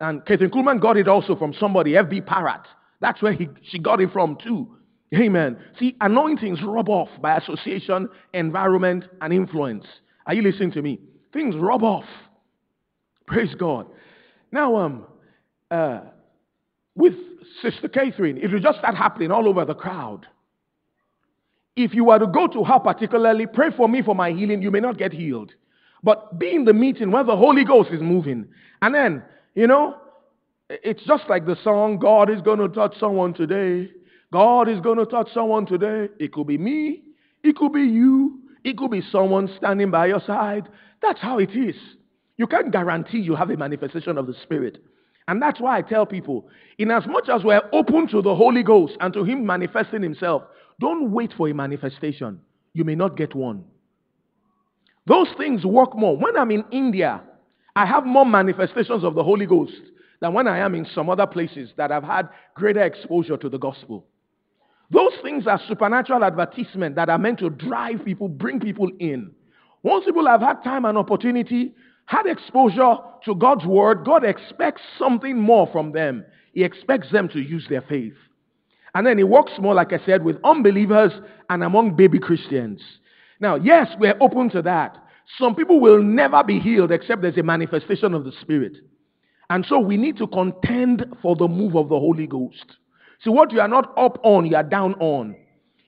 And Kathryn Kuhlman got it also from somebody, F.B. Parrott. That's where he, she got it from too. Amen. See, anointings rub off by association, environment, and influence. Are you listening to me? Things rub off. Praise God. Now, um, uh, with Sister Kathryn, it will just start happening all over the crowd. If you were to go to her particularly, pray for me for my healing, you may not get healed. But be in the meeting where the Holy Ghost is moving. And then, you know, it's just like the song, God is going to touch someone today. God is going to touch someone today. It could be me. It could be you. It could be someone standing by your side. That's how it is. You can't guarantee you have a manifestation of the Spirit. And that's why I tell people, in as much as we're open to the Holy Ghost and to Him manifesting Himself, don't wait for a manifestation. You may not get one. Those things work more. When I'm in India, I have more manifestations of the Holy Ghost than when I am in some other places that have had greater exposure to the gospel. Those things are supernatural advertisement that are meant to drive people, bring people in. Once people have had time and opportunity, had exposure to God's word, God expects something more from them. He expects them to use their faith. And then it works more, like I said, with unbelievers and among baby Christians. Now, yes, we're open to that. Some people will never be healed except there's a manifestation of the Spirit. And so we need to contend for the move of the Holy Ghost. See, what you are not up on, you are down on.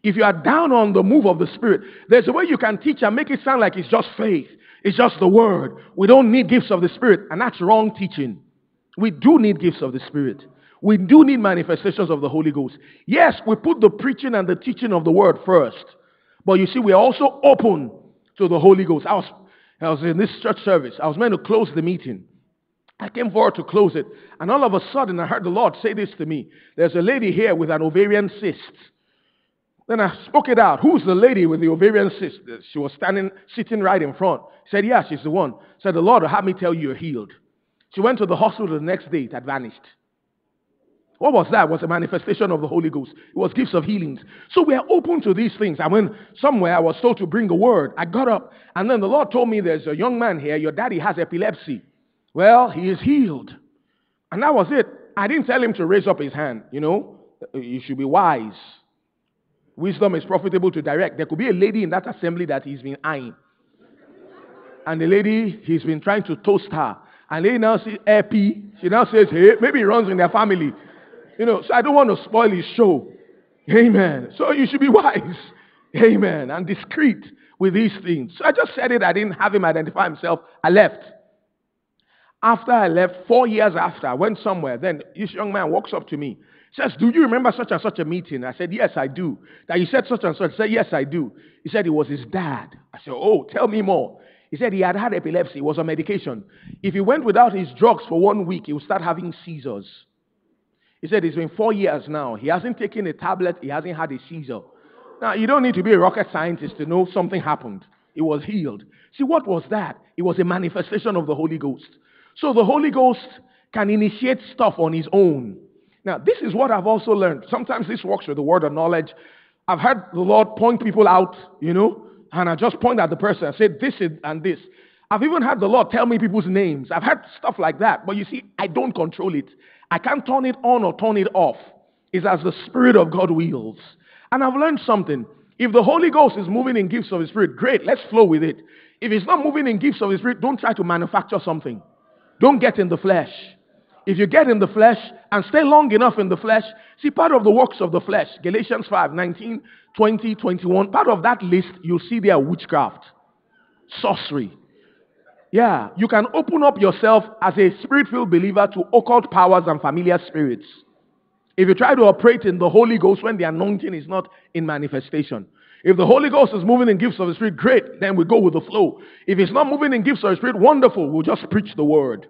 If you are down on the move of the Spirit, there's a way you can teach and make it sound like it's just faith. It's just the word. We don't need gifts of the Spirit. And that's wrong teaching. We do need gifts of the Spirit. We do need manifestations of the Holy Ghost. Yes, we put the preaching and the teaching of the word first. But you see, we're also open to the Holy Ghost. I was, I was in this church service. I was meant to close the meeting. I came forward to close it. And all of a sudden, I heard the Lord say this to me. There's a lady here with an ovarian cyst. Then I spoke it out. Who's the lady with the ovarian cyst? She was standing, sitting right in front. Said, Yeah, she's the one. Said, The Lord will have me tell you you're healed. She went to the hospital the next day. It had vanished. What was that? It was a manifestation of the Holy Ghost. It was gifts of healings. So we are open to these things. I went somewhere, I was told to bring a word. I got up, and then the Lord told me there's a young man here. Your daddy has epilepsy. Well, he is healed. And that was it. I didn't tell him to raise up his hand. You know, uh, you should be wise. Wisdom is profitable to direct. There could be a lady in that assembly that he's been eyeing. And the lady, he's been trying to toast her. And they now see happy. She now says, hey, maybe he runs in their family. You know, so I don't want to spoil his show. Amen. So you should be wise. Amen. And discreet with these things. So I just said it. I didn't have him identify himself. I left. After I left, four years after, I went somewhere. Then this young man walks up to me says, Do you remember such and such a meeting? I said, Yes, I do. That you said such and such. I said, Yes, I do. He said it was his dad. I said, Oh, tell me more. He said he had had epilepsy, he was on medication. If he went without his drugs for one week, he would start having seizures. He said it's been four years now. He hasn't taken a tablet, he hasn't had a seizure. Now, you don't need to be a rocket scientist to know something happened. He was healed. See, what was that? It was a manifestation of the Holy Ghost. So the Holy Ghost can initiate stuff on his own. Now, this is what I've also learned. Sometimes this works with the word of knowledge. I've heard the Lord point people out, you know, and I just point at the person and say this and this. I've even had the Lord tell me people's names. I've had stuff like that. But you see, I don't control it. I can't turn it on or turn it off. It's as the Spirit of God wills. And I've learned something. If the Holy Ghost is moving in gifts of the Spirit, great, let's flow with it. If it's not moving in gifts of the Spirit, don't try to manufacture something. Don't get in the flesh. If you get in the flesh and stay long enough in the flesh, see part of the works of the flesh, Galatians 5, 19, 20, 21, part of that list, you'll see there witchcraft, sorcery. Yeah, you can open up yourself as a spirit filled believer to occult powers and familiar spirits. If you try to operate in the Holy Ghost when the anointing is not in manifestation, if the Holy Ghost is moving in gifts of the Spirit, great, then we go with the flow. If it's not moving in gifts of the Spirit, wonderful, we'll just preach the word.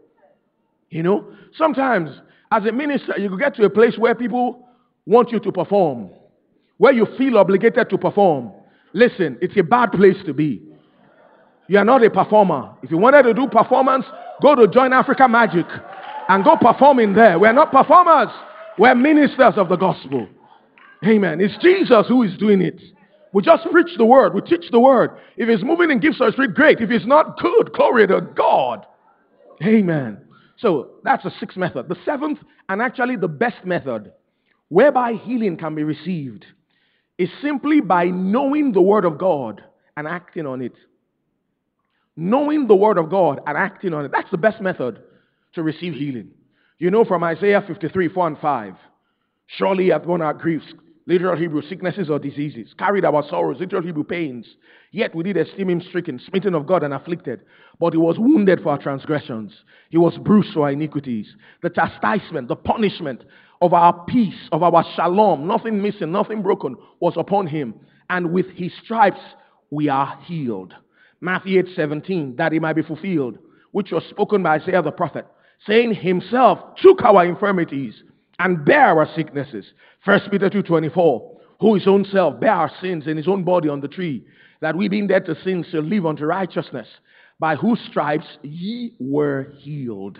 You know, sometimes as a minister, you get to a place where people want you to perform, where you feel obligated to perform. Listen, it's a bad place to be. You are not a performer. If you wanted to do performance, go to Join Africa Magic and go perform in there. We're not performers, we're ministers of the gospel. Amen. It's Jesus who is doing it. We just preach the word, we teach the word. If it's moving in gifts of spirit, great. If it's not, good. Glory to God. Amen. So that's the sixth method. The seventh, and actually the best method, whereby healing can be received, is simply by knowing the Word of God and acting on it. Knowing the Word of God and acting on it. That's the best method to receive healing. You know from Isaiah 53, 4 and 5. Surely hath borne our griefs, literal Hebrew sicknesses or diseases, carried our sorrows, literal Hebrew pains. Yet we did esteem him stricken, smitten of God, and afflicted. But he was wounded for our transgressions, he was bruised for our iniquities. The chastisement, the punishment of our peace, of our shalom, nothing missing, nothing broken, was upon him. And with his stripes we are healed. Matthew 8 17, that it might be fulfilled, which was spoken by Isaiah the prophet, saying, Himself took our infirmities and bear our sicknesses. First Peter 2.24, who his own self bare our sins in his own body on the tree, that we being dead to sin shall live unto righteousness, by whose stripes ye were healed.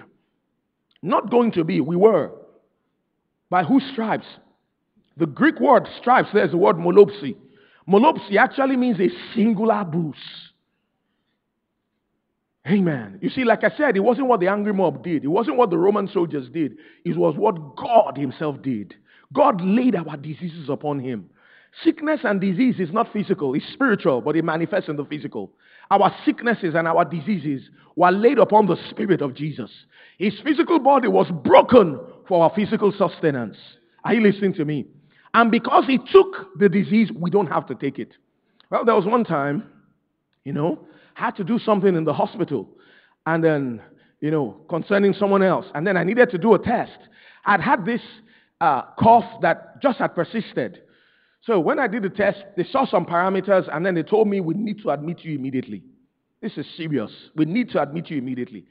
Not going to be, we were. By whose stripes? The Greek word stripes, there's the word molopsi. Molopsi actually means a singular bruise. Amen. You see, like I said, it wasn't what the angry mob did. It wasn't what the Roman soldiers did. It was what God Himself did. God laid our diseases upon Him. Sickness and disease is not physical, it's spiritual, but it manifests in the physical. Our sicknesses and our diseases were laid upon the Spirit of Jesus. His physical body was broken for our physical sustenance. Are you listening to me? And because he took the disease, we don't have to take it. Well, there was one time, you know, had to do something in the hospital. And then, you know, concerning someone else. And then I needed to do a test. I'd had this uh, cough that just had persisted. So when I did the test, they saw some parameters and then they told me we need to admit you immediately. This is serious. We need to admit you immediately.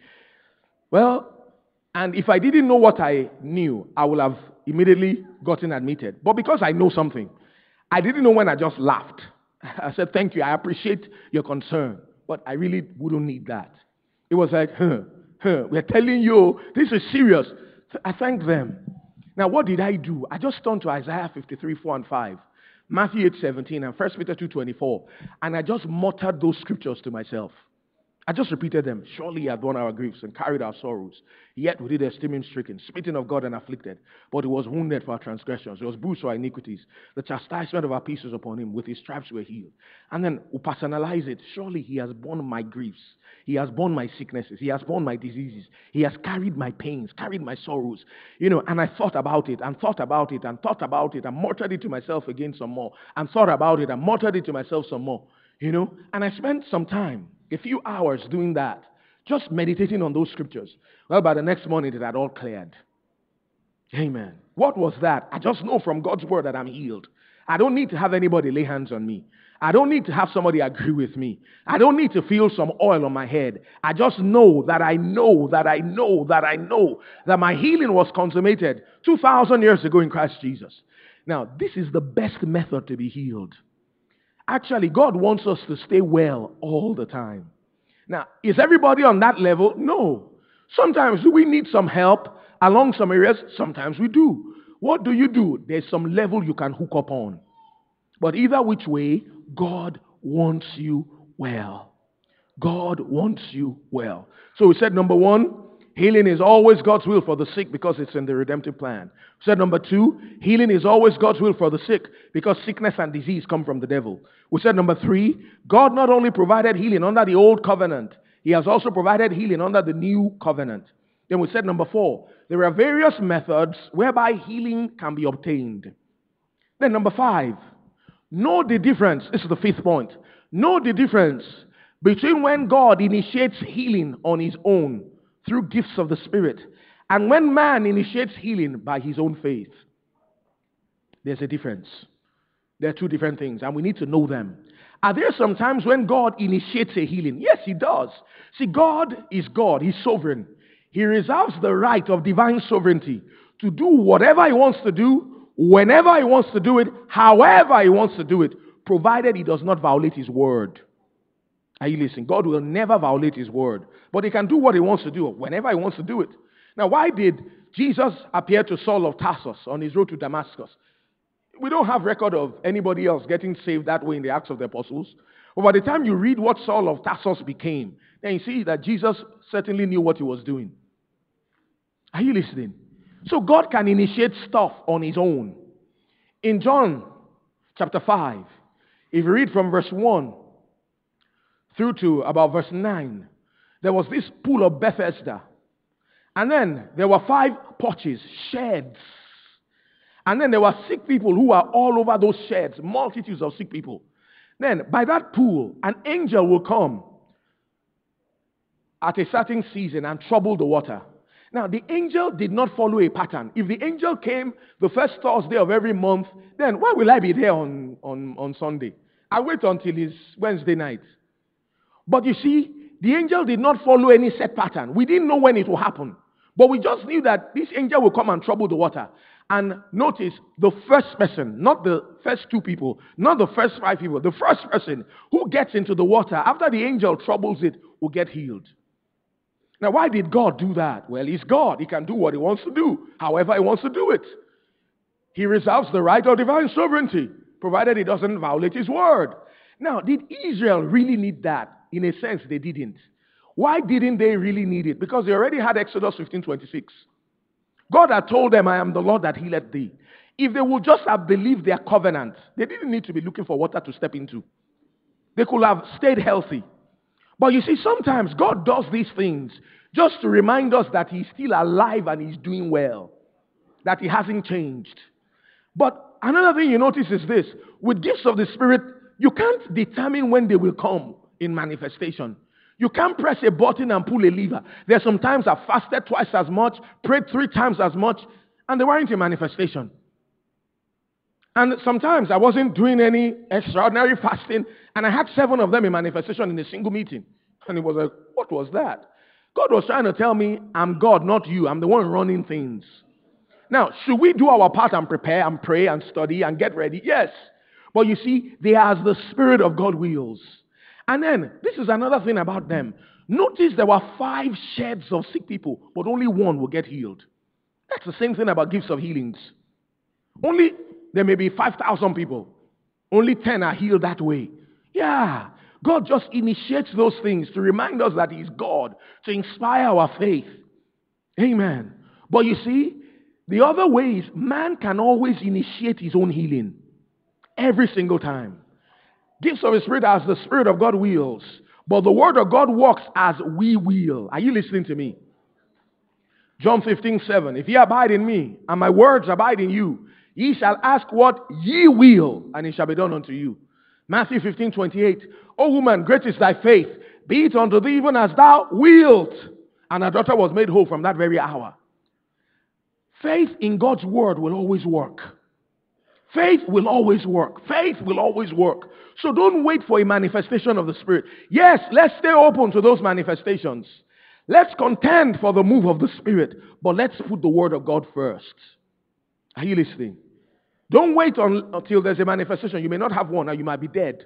Well, and if I didn't know what I knew, I would have immediately gotten admitted. But because I know something, I didn't know when I just laughed. I said, Thank you. I appreciate your concern, but I really wouldn't need that. It was like, huh, huh, we're telling you this is serious. I thank them. Now, what did I do? I just turned to Isaiah 53, 4 and 5. Matthew 8 17 and 1 Peter 2 24. And I just muttered those scriptures to myself. I just repeated them. Surely he had borne our griefs and carried our sorrows. Yet we did esteem him stricken, smitten of God and afflicted. But he was wounded for our transgressions. He was bruised for our iniquities. The chastisement of our peace was upon him. With his stripes we were healed. And then we personalize it. Surely he has borne my griefs. He has borne my sicknesses. He has borne my diseases. He has carried my pains, carried my sorrows. You know, and I thought about it and thought about it and thought about it and muttered it to myself again some more. And thought about it and muttered it to myself some more. You know, and I spent some time a few hours doing that, just meditating on those scriptures. Well, by the next morning, it had all cleared. Amen. What was that? I just know from God's word that I'm healed. I don't need to have anybody lay hands on me. I don't need to have somebody agree with me. I don't need to feel some oil on my head. I just know that I know that I know that I know that my healing was consummated 2,000 years ago in Christ Jesus. Now, this is the best method to be healed. Actually, God wants us to stay well all the time. Now, is everybody on that level? No. Sometimes we need some help along some areas. Sometimes we do. What do you do? There's some level you can hook up on. But either which way, God wants you well. God wants you well. So we said number one, Healing is always God's will for the sick because it's in the redemptive plan. said number two, healing is always God's will for the sick because sickness and disease come from the devil. We said number three, God not only provided healing under the old covenant, he has also provided healing under the new covenant. Then we said number four, there are various methods whereby healing can be obtained. Then number five, know the difference. This is the fifth point. Know the difference between when God initiates healing on his own through gifts of the Spirit. And when man initiates healing by his own faith, there's a difference. There are two different things, and we need to know them. Are there some times when God initiates a healing? Yes, He does. See, God is God, He's sovereign. He reserves the right of divine sovereignty to do whatever He wants to do, whenever He wants to do it, however He wants to do it, provided He does not violate His word. Are you listening? God will never violate his word, but he can do what he wants to do whenever he wants to do it. Now, why did Jesus appear to Saul of Tarsus on his road to Damascus? We don't have record of anybody else getting saved that way in the Acts of the Apostles. But by the time you read what Saul of Tarsus became, then you see that Jesus certainly knew what he was doing. Are you listening? So God can initiate stuff on his own. In John chapter 5, if you read from verse 1, through to about verse 9, there was this pool of Bethesda. And then there were five porches, sheds. And then there were sick people who were all over those sheds, multitudes of sick people. Then by that pool, an angel will come at a certain season and trouble the water. Now, the angel did not follow a pattern. If the angel came the first Thursday of every month, then why will I be there on, on, on Sunday? I wait until it's Wednesday night. But you see, the angel did not follow any set pattern. We didn't know when it will happen. But we just knew that this angel will come and trouble the water. And notice the first person, not the first two people, not the first five people, the first person who gets into the water after the angel troubles it will get healed. Now, why did God do that? Well, He's God. He can do what He wants to do, however He wants to do it. He reserves the right of divine sovereignty, provided He doesn't violate His word. Now, did Israel really need that? In a sense, they didn't. Why didn't they really need it? Because they already had Exodus 15 26. God had told them, I am the Lord that healeth thee. If they would just have believed their covenant, they didn't need to be looking for water to step into. They could have stayed healthy. But you see, sometimes God does these things just to remind us that He's still alive and He's doing well, that He hasn't changed. But another thing you notice is this with gifts of the Spirit, you can't determine when they will come in manifestation. You can't press a button and pull a lever. There's sometimes I fasted twice as much, prayed three times as much, and they weren't in manifestation. And sometimes I wasn't doing any extraordinary fasting, and I had seven of them in manifestation in a single meeting. And it was like, what was that? God was trying to tell me, I'm God, not you. I'm the one running things. Now, should we do our part and prepare and pray and study and get ready? Yes. But you see, they are the Spirit of God wills. And then, this is another thing about them. Notice there were five sheds of sick people, but only one will get healed. That's the same thing about gifts of healings. Only, there may be 5,000 people. Only 10 are healed that way. Yeah. God just initiates those things to remind us that He's God, to inspire our faith. Amen. But you see, the other way is man can always initiate his own healing. Every single time. Gifts of the Spirit as the Spirit of God wills. But the Word of God works as we will. Are you listening to me? John 15, 7. If ye abide in me, and my words abide in you, ye shall ask what ye will, and it shall be done unto you. Matthew 15, 28. O woman, great is thy faith. Be it unto thee even as thou wilt. And her daughter was made whole from that very hour. Faith in God's word will always work. Faith will always work. Faith will always work. So don't wait for a manifestation of the Spirit. Yes, let's stay open to those manifestations. Let's contend for the move of the Spirit, but let's put the Word of God first. Are you listening? Don't wait on, until there's a manifestation. You may not have one, or you might be dead.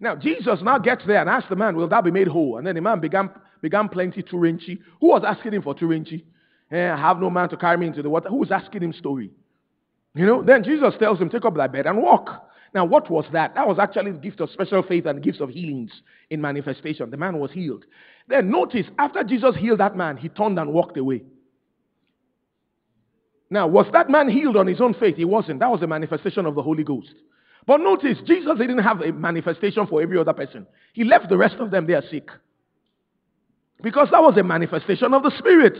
Now, Jesus now gets there and asks the man, Will thou be made whole? And then the man began, began plenty turinchi. Who was asking him for turinchi? Eh, I have no man to carry me into the water. Who was asking him story? You know, then Jesus tells him, Take up thy bed and walk. Now, what was that? That was actually the gift of special faith and gifts of healings in manifestation. The man was healed. Then notice, after Jesus healed that man, he turned and walked away. Now, was that man healed on his own faith? He wasn't. That was a manifestation of the Holy Ghost. But notice, Jesus didn't have a manifestation for every other person. He left the rest of them there sick. Because that was a manifestation of the Spirit.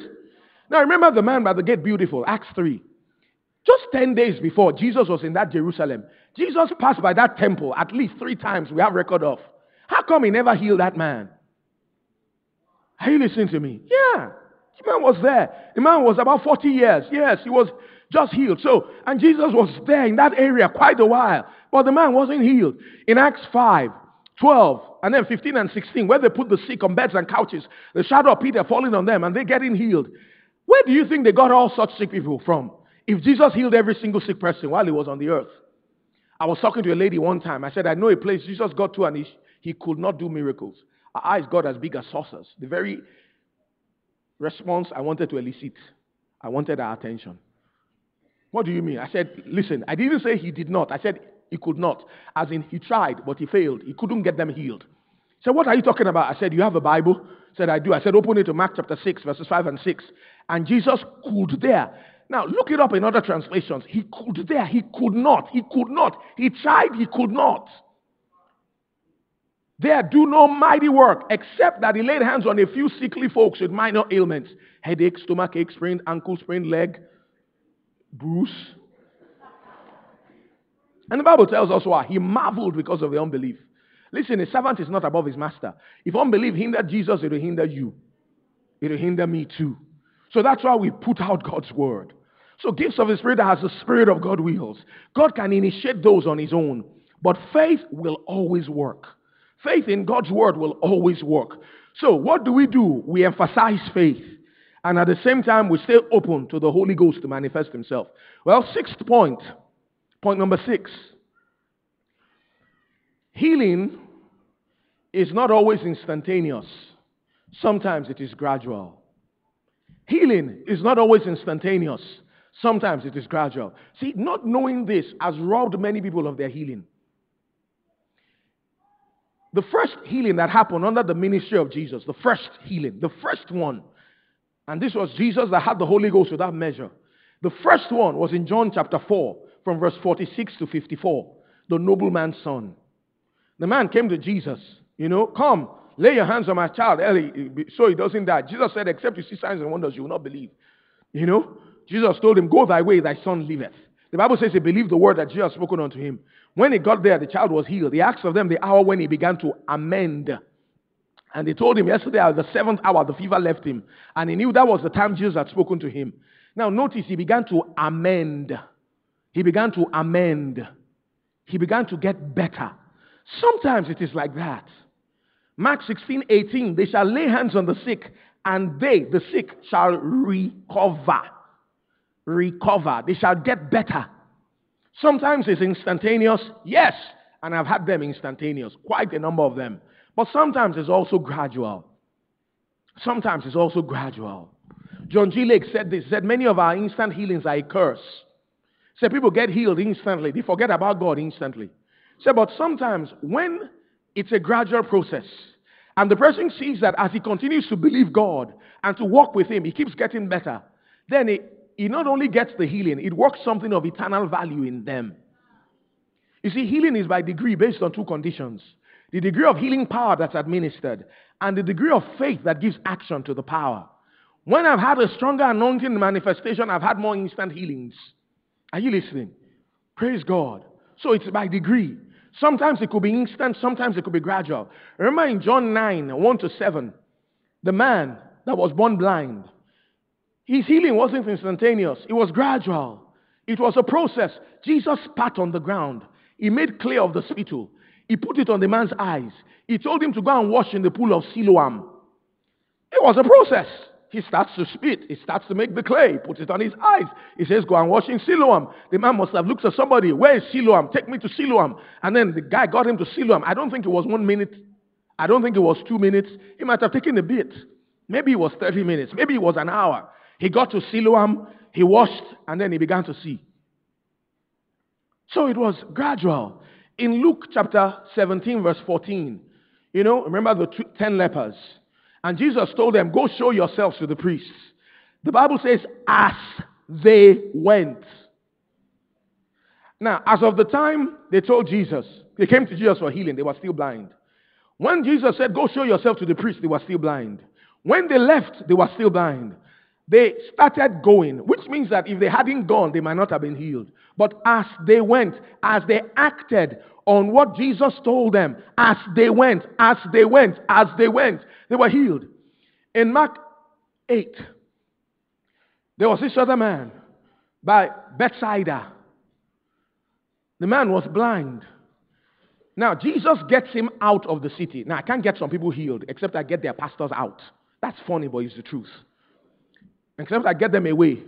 Now, remember the man by the gate, beautiful, Acts 3. Just 10 days before, Jesus was in that Jerusalem. Jesus passed by that temple at least three times, we have record of. How come he never healed that man? Are you listening to me? Yeah. The man was there. The man was about 40 years. Yes, he was just healed. So, and Jesus was there in that area quite a while. But the man wasn't healed. In Acts 5, 12, and then 15 and 16, where they put the sick on beds and couches, the shadow of Peter falling on them, and they getting healed. Where do you think they got all such sick people from? If Jesus healed every single sick person while he was on the earth. I was talking to a lady one time. I said, I know a place Jesus got to and he, he could not do miracles. Our eyes got as big as saucers. The very response I wanted to elicit, I wanted our attention. What do you mean? I said, listen, I didn't say he did not. I said he could not. As in, he tried, but he failed. He couldn't get them healed. He said, what are you talking about? I said, you have a Bible? I said, I do. I said, open it to Mark chapter 6, verses 5 and 6. And Jesus could there. Now, look it up in other translations. He could there. He could not. He could not. He tried. He could not. There do no mighty work except that he laid hands on a few sickly folks with minor ailments headache, stomach ache, sprained ankle, sprained leg, bruise. And the Bible tells us why. He marveled because of the unbelief. Listen, a servant is not above his master. If unbelief hindered Jesus, it will hinder you. It will hinder me too. So that's why we put out God's word. So gifts of the Spirit that has the Spirit of God wills. God can initiate those on his own. But faith will always work. Faith in God's word will always work. So what do we do? We emphasize faith. And at the same time, we stay open to the Holy Ghost to manifest himself. Well, sixth point. Point number six. Healing is not always instantaneous. Sometimes it is gradual. Healing is not always instantaneous. Sometimes it is gradual. See, not knowing this has robbed many people of their healing. The first healing that happened under the ministry of Jesus, the first healing, the first one, and this was Jesus that had the Holy Ghost without measure. The first one was in John chapter 4, from verse 46 to 54. The nobleman's son. The man came to Jesus, you know, come, lay your hands on my child so he doesn't die. Jesus said, except you see signs and wonders, you will not believe. You know, Jesus told him, go thy way, thy son liveth. The Bible says he believed the word that Jesus spoken unto him. When he got there, the child was healed. He asked of them the hour when he began to amend. And they told him yesterday at the seventh hour, the fever left him. And he knew that was the time Jesus had spoken to him. Now, notice he began to amend. He began to amend. He began to get better. Sometimes it is like that. Mark 16, 18, they shall lay hands on the sick, and they, the sick, shall recover. Recover. They shall get better. Sometimes it's instantaneous, yes, and I've had them instantaneous, quite a number of them. But sometimes it's also gradual. Sometimes it's also gradual. John G. Lake said this, said many of our instant healings are a curse. Said people get healed instantly, they forget about God instantly. Said, but sometimes when it's a gradual process, and the person sees that as he continues to believe God and to walk with Him, he keeps getting better, then he, he not only gets the healing, it works something of eternal value in them. You see, healing is by degree based on two conditions the degree of healing power that's administered, and the degree of faith that gives action to the power. When I've had a stronger anointing manifestation, I've had more instant healings. Are you listening? Praise God. So it's by degree. Sometimes it could be instant, sometimes it could be gradual. Remember in John 9 1 to 7, the man that was born blind, his healing wasn't instantaneous, it was gradual. It was a process. Jesus spat on the ground, he made clear of the spittle, he put it on the man's eyes. He told him to go and wash in the pool of Siloam. It was a process. He starts to spit. He starts to make the clay. He puts it on his eyes. He says, Go and wash in Siloam. The man must have looked at somebody. Where is Siloam? Take me to Siloam. And then the guy got him to Siloam. I don't think it was one minute. I don't think it was two minutes. He might have taken a bit. Maybe it was 30 minutes. Maybe it was an hour. He got to Siloam. He washed. And then he began to see. So it was gradual. In Luke chapter 17, verse 14, you know, remember the two, 10 lepers. And Jesus told them, Go show yourselves to the priests. The Bible says, As they went. Now, as of the time they told Jesus, they came to Jesus for healing, they were still blind. When Jesus said, Go show yourself to the priest, they were still blind. When they left, they were still blind. They started going, which means that if they hadn't gone, they might not have been healed. But as they went, as they acted on what Jesus told them, as they went, as they went, as they went, they were healed. In Mark 8, there was this other man by Bethsaida. The man was blind. Now, Jesus gets him out of the city. Now, I can't get some people healed except I get their pastors out. That's funny, but it's the truth. Except I get them away.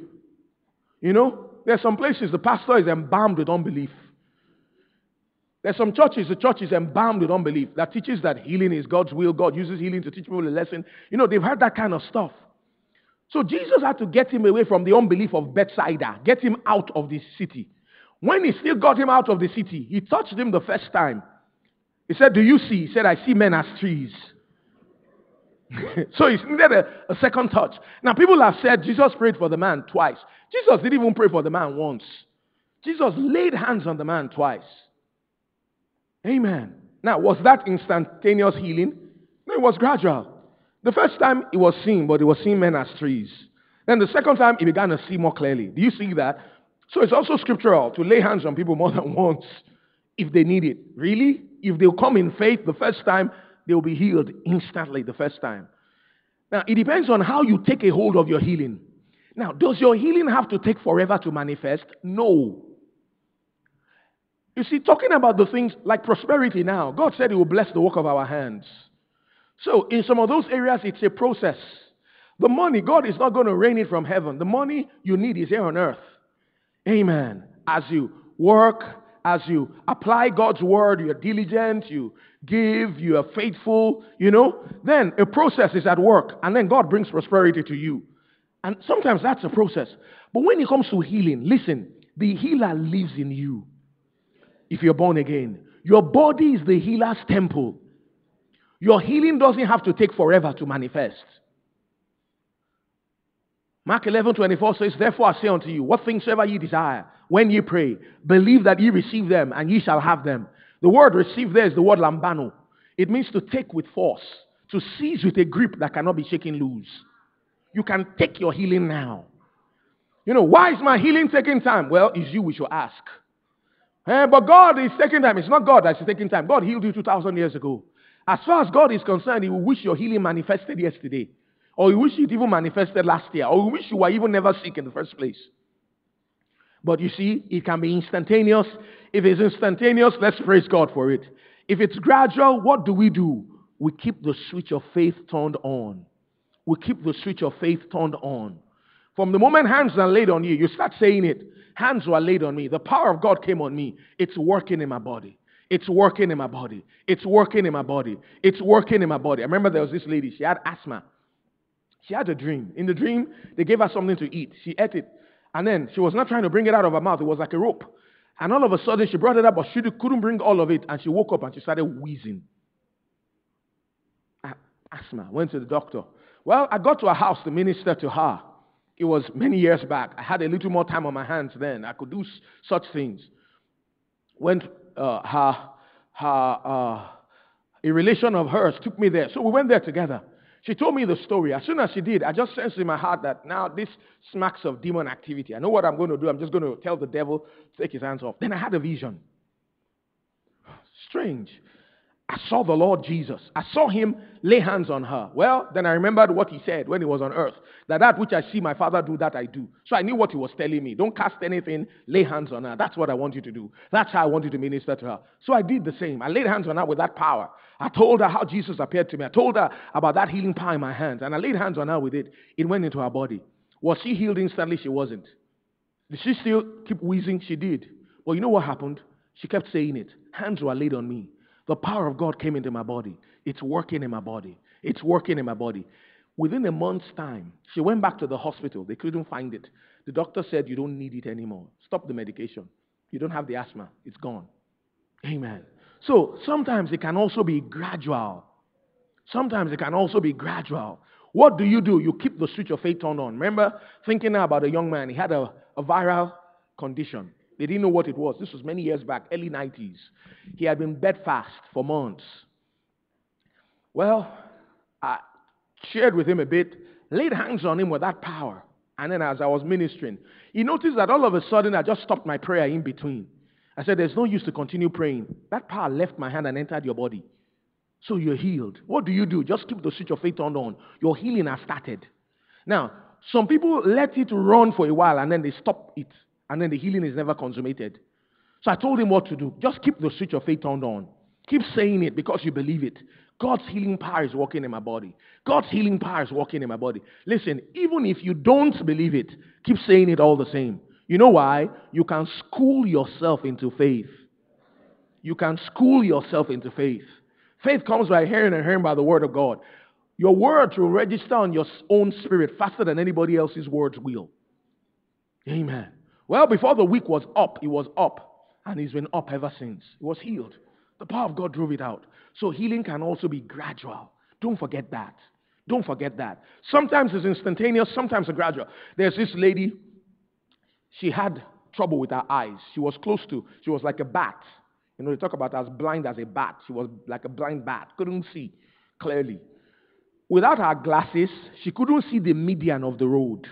You know, there's some places the pastor is embalmed with unbelief. There's some churches, the church is embalmed with unbelief that teaches that healing is God's will. God uses healing to teach people a lesson. You know, they've heard that kind of stuff. So Jesus had to get him away from the unbelief of Bethsaida, get him out of the city. When he still got him out of the city, he touched him the first time. He said, Do you see? He said, I see men as trees. so he needed a, a second touch. Now, people have said Jesus prayed for the man twice. Jesus didn't even pray for the man once. Jesus laid hands on the man twice. Amen. Now, was that instantaneous healing? No, it was gradual. The first time it was seen, but it was seen men as trees. Then the second time he began to see more clearly. Do you see that? So it's also scriptural to lay hands on people more than once if they need it. Really? If they'll come in faith the first time, they'll be healed instantly the first time. Now, it depends on how you take a hold of your healing. Now, does your healing have to take forever to manifest? No. You see, talking about the things like prosperity now, God said He will bless the work of our hands. So, in some of those areas, it's a process. The money, God is not going to rain it from heaven. The money you need is here on earth. Amen. As you work, as you apply God's word, you're diligent, you give, you are faithful, you know, then a process is at work, and then God brings prosperity to you. And sometimes that's a process. But when it comes to healing, listen, the healer lives in you if you're born again. Your body is the healer's temple. Your healing doesn't have to take forever to manifest. Mark 11 24 says, Therefore I say unto you, what things soever ye desire, when ye pray, believe that ye receive them, and ye shall have them. The word receive there is the word lambano. It means to take with force, to seize with a grip that cannot be shaken loose. You can take your healing now. You know, why is my healing taking time? Well, it's you we should ask. Eh, but God is taking time. It's not God that's taking time. God healed you 2,000 years ago. As far as God is concerned, He will wish your healing manifested yesterday. Or He wish it even manifested last year. Or He wish you were even never sick in the first place. But you see, it can be instantaneous. If it's instantaneous, let's praise God for it. If it's gradual, what do we do? We keep the switch of faith turned on. We keep the switch of faith turned on. From the moment hands are laid on you, you start saying it. Hands were laid on me. The power of God came on me. It's working in my body. It's working in my body. It's working in my body. It's working in my body. I remember there was this lady, she had asthma. She had a dream. In the dream, they gave her something to eat. She ate it. And then she was not trying to bring it out of her mouth. It was like a rope. And all of a sudden, she brought it up, but she couldn't bring all of it. And she woke up and she started wheezing. Asthma. Went to the doctor. Well, I got to her house to minister to her. It was many years back. I had a little more time on my hands then. I could do s- such things. Went, uh, her, her, uh, a relation of hers took me there. So we went there together. She told me the story. As soon as she did, I just sensed in my heart that now this smacks of demon activity. I know what I'm going to do. I'm just going to tell the devil to take his hands off. Then I had a vision. Strange. I saw the Lord Jesus. I saw him lay hands on her. Well, then I remembered what he said when he was on earth that that which I see my father do, that I do. So I knew what he was telling me. Don't cast anything, lay hands on her. That's what I want you to do. That's how I want you to minister to her. So I did the same. I laid hands on her with that power. I told her how Jesus appeared to me. I told her about that healing power in my hands. And I laid hands on her with it. It went into her body. Was she healed instantly? She wasn't. Did she still keep wheezing? She did. Well, you know what happened? She kept saying it. Hands were laid on me. The power of God came into my body. It's working in my body. It's working in my body. Within a month's time, she went back to the hospital. They couldn't find it. The doctor said, You don't need it anymore. Stop the medication. You don't have the asthma. It's gone. Amen. So sometimes it can also be gradual. Sometimes it can also be gradual. What do you do? You keep the switch of faith turned on. Remember thinking now about a young man. He had a, a viral condition. They didn't know what it was. This was many years back, early 90s. He had been bedfast for months. Well, I shared with him a bit, laid hands on him with that power. And then as I was ministering, he noticed that all of a sudden I just stopped my prayer in between. I said, There's no use to continue praying. That power left my hand and entered your body. So you're healed. What do you do? Just keep the switch of faith turned on. Your healing has started. Now, some people let it run for a while and then they stop it. And then the healing is never consummated. So I told him what to do. Just keep the switch of faith turned on. Keep saying it because you believe it. God's healing power is working in my body. God's healing power is working in my body. Listen, even if you don't believe it, keep saying it all the same. You know why? You can school yourself into faith. You can school yourself into faith. Faith comes by hearing and hearing by the word of God. Your words will register on your own spirit faster than anybody else's words will. Amen. Well, before the week was up, it was up, and he's been up ever since. He was healed. The power of God drove it out. So healing can also be gradual. Don't forget that. Don't forget that. Sometimes it's instantaneous, sometimes it's gradual. There's this lady, she had trouble with her eyes. She was close to, she was like a bat. You know, they talk about as blind as a bat. She was like a blind bat, couldn't see clearly. Without her glasses, she couldn't see the median of the road.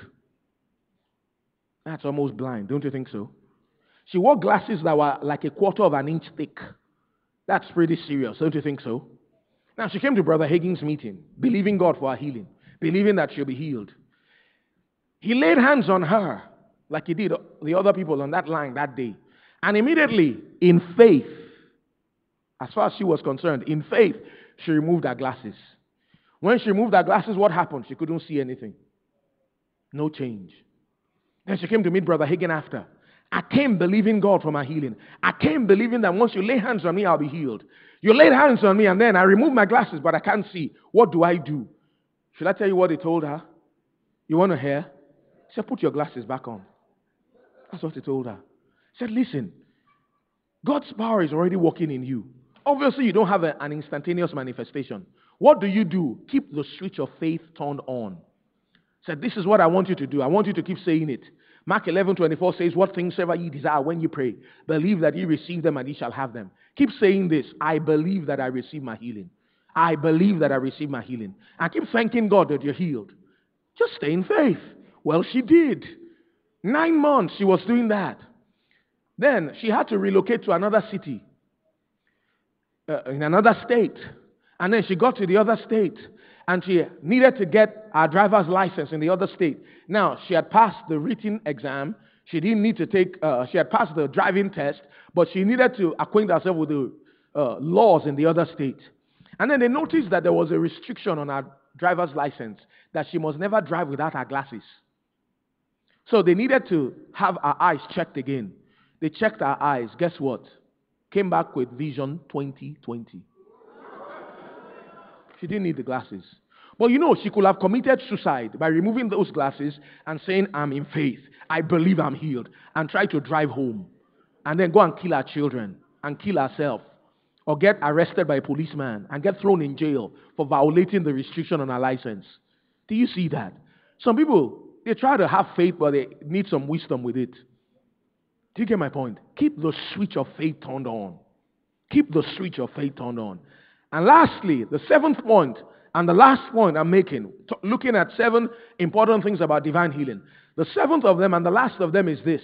That's almost blind, don't you think so? She wore glasses that were like a quarter of an inch thick. That's pretty serious, don't you think so? Now, she came to Brother Hagin's meeting, believing God for her healing, believing that she'll be healed. He laid hands on her, like he did the other people on that line that day. And immediately, in faith, as far as she was concerned, in faith, she removed her glasses. When she removed her glasses, what happened? She couldn't see anything. No change. Then she came to meet Brother Hagin after. I came believing God for my healing. I came believing that once you lay hands on me, I'll be healed. You laid hands on me, and then I removed my glasses, but I can't see. What do I do? Should I tell you what he told her? You want to hear? He said, Put your glasses back on. That's what he told her. He said, Listen, God's power is already working in you. Obviously, you don't have a, an instantaneous manifestation. What do you do? Keep the switch of faith turned on. Said, This is what I want you to do. I want you to keep saying it. Mark 11 24 says, What things ever ye desire when you pray, believe that ye receive them and ye shall have them. Keep saying this I believe that I receive my healing. I believe that I receive my healing. And keep thanking God that you're healed. Just stay in faith. Well, she did. Nine months she was doing that. Then she had to relocate to another city, uh, in another state. And then she got to the other state and she needed to get her driver's license in the other state. Now, she had passed the written exam. She didn't need to take, uh, she had passed the driving test, but she needed to acquaint herself with the uh, laws in the other state. And then they noticed that there was a restriction on her driver's license that she must never drive without her glasses. So they needed to have her eyes checked again. They checked her eyes. Guess what? Came back with vision 2020. She didn't need the glasses. But you know, she could have committed suicide by removing those glasses and saying, I'm in faith. I believe I'm healed. And try to drive home. And then go and kill her children and kill herself. Or get arrested by a policeman and get thrown in jail for violating the restriction on her license. Do you see that? Some people, they try to have faith, but they need some wisdom with it. Do you get my point? Keep the switch of faith turned on. Keep the switch of faith turned on. And lastly, the seventh point, and the last point I'm making, t- looking at seven important things about divine healing. The seventh of them and the last of them is this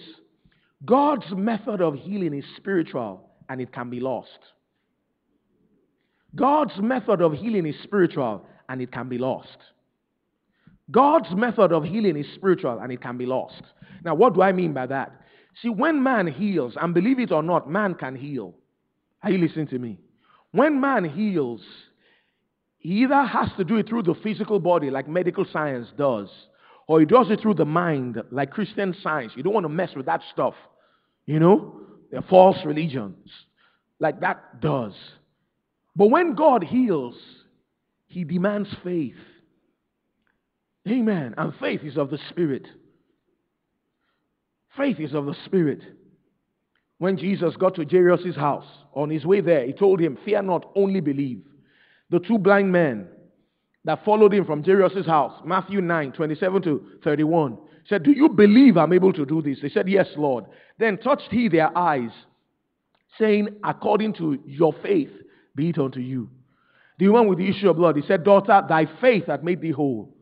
God's method of healing is spiritual and it can be lost. God's method of healing is spiritual and it can be lost. God's method of healing is spiritual and it can be lost. Now, what do I mean by that? See, when man heals, and believe it or not, man can heal. Are you listening to me? When man heals, he either has to do it through the physical body, like medical science does, or he does it through the mind, like Christian science. You don't want to mess with that stuff. You know? They're false religions, like that does. But when God heals, he demands faith. Amen. And faith is of the Spirit. Faith is of the Spirit. When Jesus got to Jairus' house, on his way there, he told him, Fear not, only believe. The two blind men that followed him from Jairus' house, Matthew 9, 27 to 31, said, Do you believe I'm able to do this? They said, Yes, Lord. Then touched he their eyes, saying, According to your faith, be it unto you. The one with the issue of blood, he said, Daughter, thy faith hath made thee whole.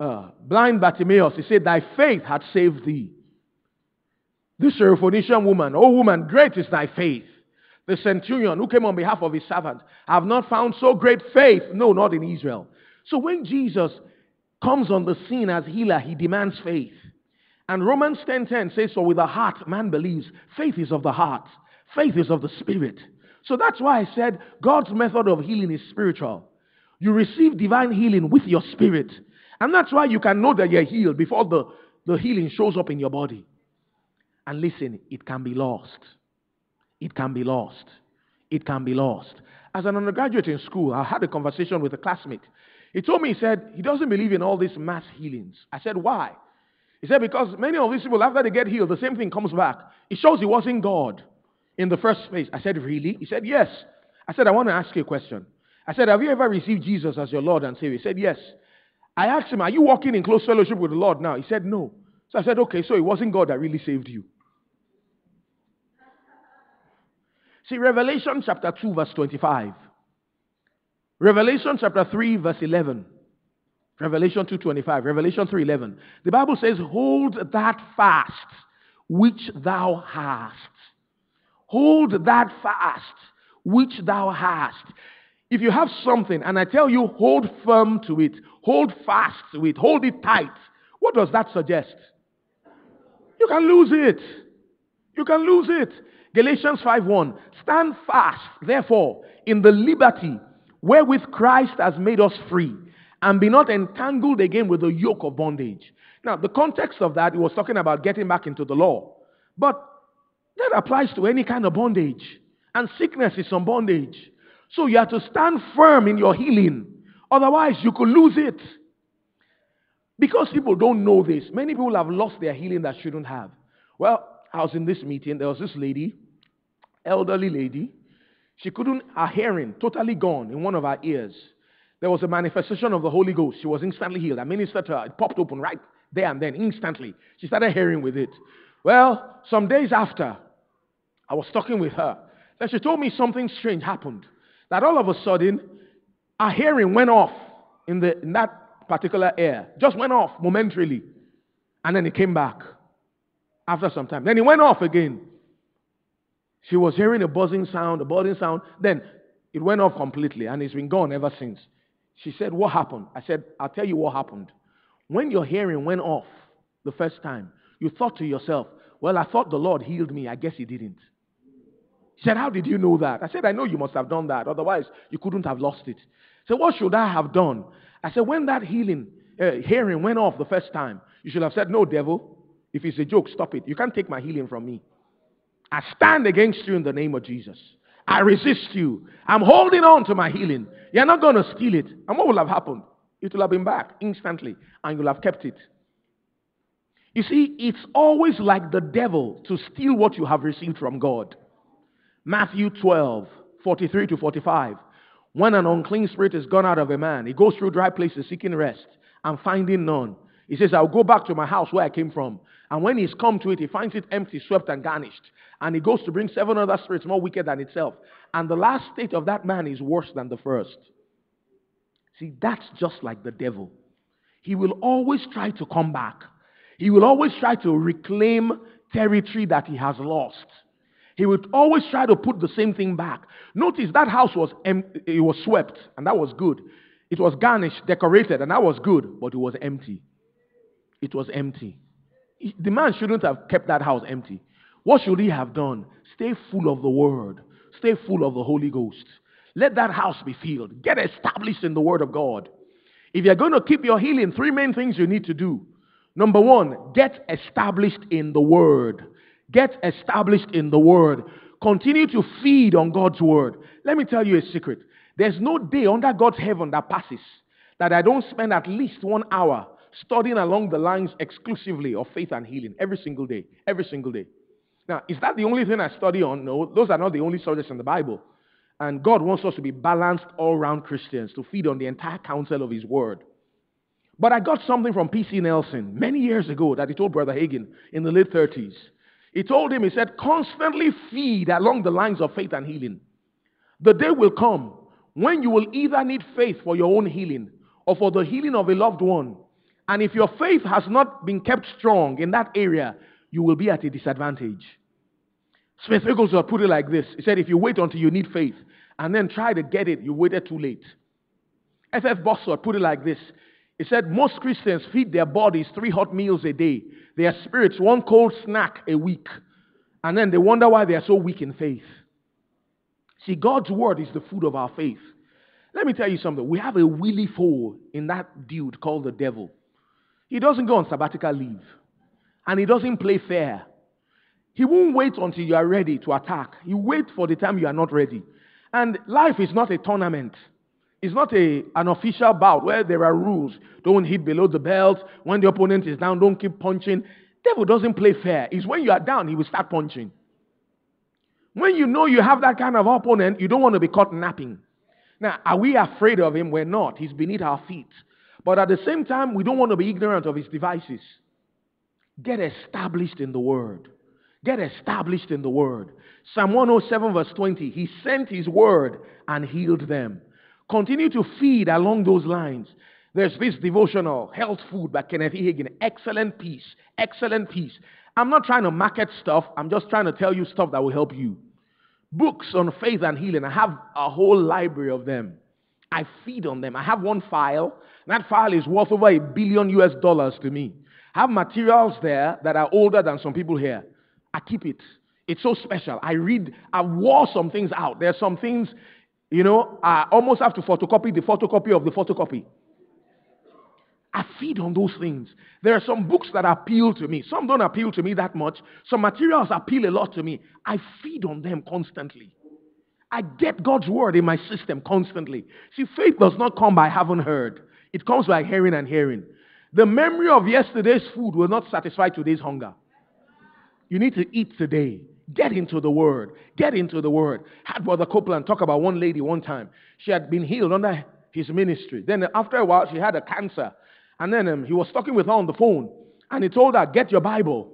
Uh, blind Bartimaeus, he said, Thy faith hath saved thee. This Syrophoenician woman, oh woman, great is thy faith. The centurion who came on behalf of his servant, have not found so great faith. No, not in Israel. So when Jesus comes on the scene as healer, he demands faith. And Romans 10:10 10, 10 says, So with the heart man believes. Faith is of the heart, faith is of the spirit. So that's why I said God's method of healing is spiritual. You receive divine healing with your spirit. And that's why you can know that you're healed before the, the healing shows up in your body. And listen, it can be lost. It can be lost. It can be lost. As an undergraduate in school, I had a conversation with a classmate. He told me, he said, he doesn't believe in all these mass healings. I said, why? He said, because many of these people, after they get healed, the same thing comes back. It shows he wasn't God in the first place. I said, really? He said, yes. I said, I want to ask you a question. I said, have you ever received Jesus as your Lord and Savior? He said, yes. I asked him, are you walking in close fellowship with the Lord now? He said, no. So I said, okay, so it wasn't God that really saved you. See, Revelation chapter 2, verse 25. Revelation chapter 3, verse 11. Revelation 2:25, Revelation 3:11. The Bible says, "Hold that fast which thou hast. Hold that fast which thou hast." If you have something and I tell you hold firm to it, hold fast to it, hold it tight, what does that suggest? You can lose it. You can lose it. Galatians 5:1 Stand fast, therefore, in the liberty wherewith Christ has made us free, and be not entangled again with the yoke of bondage. Now, the context of that, he was talking about getting back into the law. But that applies to any kind of bondage. And sickness is some bondage. So you have to stand firm in your healing. Otherwise, you could lose it. Because people don't know this, many people have lost their healing that shouldn't have. Well, I was in this meeting, there was this lady, elderly lady. She couldn't, her hearing totally gone in one of her ears. There was a manifestation of the Holy Ghost. She was instantly healed. I ministered to her. It popped open right there and then, instantly. She started hearing with it. Well, some days after, I was talking with her. Then she told me something strange happened. That all of a sudden, her hearing went off in, the, in that particular ear. Just went off momentarily. And then it came back after some time. Then it went off again. She was hearing a buzzing sound, a buzzing sound. Then it went off completely and it's been gone ever since. She said, What happened? I said, I'll tell you what happened. When your hearing went off the first time, you thought to yourself, Well, I thought the Lord healed me. I guess He didn't. She said, How did you know that? I said, I know you must have done that. Otherwise, you couldn't have lost it. She said, what should I have done? I said, When that healing, uh, hearing went off the first time, you should have said, No, devil. If it's a joke, stop it. You can't take my healing from me. I stand against you in the name of Jesus. I resist you. I'm holding on to my healing. You're not going to steal it. And what will have happened? It will have been back instantly, and you'll have kept it. You see, it's always like the devil to steal what you have received from God. Matthew 12, 43 to 45. When an unclean spirit is gone out of a man, he goes through dry places seeking rest and finding none. He says, I'll go back to my house where I came from. And when he's come to it, he finds it empty, swept, and garnished. And he goes to bring seven other spirits more wicked than itself. And the last state of that man is worse than the first. See, that's just like the devil. He will always try to come back. He will always try to reclaim territory that he has lost. He would always try to put the same thing back. Notice that house was em- it was swept, and that was good. It was garnished, decorated, and that was good, but it was empty. It was empty. The man shouldn't have kept that house empty. What should he have done? Stay full of the word. Stay full of the Holy Ghost. Let that house be filled. Get established in the word of God. If you're going to keep your healing, three main things you need to do. Number one, get established in the word. Get established in the word. Continue to feed on God's word. Let me tell you a secret. There's no day under God's heaven that passes that I don't spend at least one hour studying along the lines exclusively of faith and healing every single day. Every single day. Now, is that the only thing I study on? No, those are not the only subjects in the Bible. And God wants us to be balanced all round Christians to feed on the entire counsel of His Word. But I got something from P.C. Nelson many years ago that he told Brother Hagin in the late 30s. He told him, he said, constantly feed along the lines of faith and healing. The day will come when you will either need faith for your own healing or for the healing of a loved one. And if your faith has not been kept strong in that area, you will be at a disadvantage. Smith Wigglesworth put it like this He said, If you wait until you need faith and then try to get it, you waited too late. F.F. Bosworth put it like this He said, Most Christians feed their bodies three hot meals a day, their spirits one cold snack a week, and then they wonder why they are so weak in faith. See, God's word is the food of our faith. Let me tell you something. We have a willy fool in that dude called the devil. He doesn't go on sabbatical leave. And he doesn't play fair. He won't wait until you are ready to attack. He wait for the time you are not ready. And life is not a tournament. It's not a, an official bout where there are rules. Don't hit below the belt. When the opponent is down, don't keep punching. Devil doesn't play fair. It's when you are down, he will start punching. When you know you have that kind of opponent, you don't want to be caught napping. Now, are we afraid of him? We're not. He's beneath our feet. But at the same time, we don't want to be ignorant of his devices. Get established in the word. Get established in the word. Psalm 107, verse 20. He sent his word and healed them. Continue to feed along those lines. There's this devotional, Health Food by Kenneth E. Hagin. Excellent piece. Excellent piece. I'm not trying to market stuff. I'm just trying to tell you stuff that will help you. Books on faith and healing. I have a whole library of them. I feed on them. I have one file. That file is worth over a billion US dollars to me. I have materials there that are older than some people here. I keep it. It's so special. I read, I wore some things out. There are some things, you know, I almost have to photocopy the photocopy of the photocopy. I feed on those things. There are some books that appeal to me. Some don't appeal to me that much. Some materials appeal a lot to me. I feed on them constantly. I get God's word in my system constantly. See, faith does not come by having heard, it comes by hearing and hearing. The memory of yesterday's food will not satisfy today's hunger. You need to eat today. Get into the word. Get into the word. Had Brother Copeland talk about one lady one time. She had been healed under his ministry. Then after a while, she had a cancer. And then um, he was talking with her on the phone. And he told her, Get your Bible.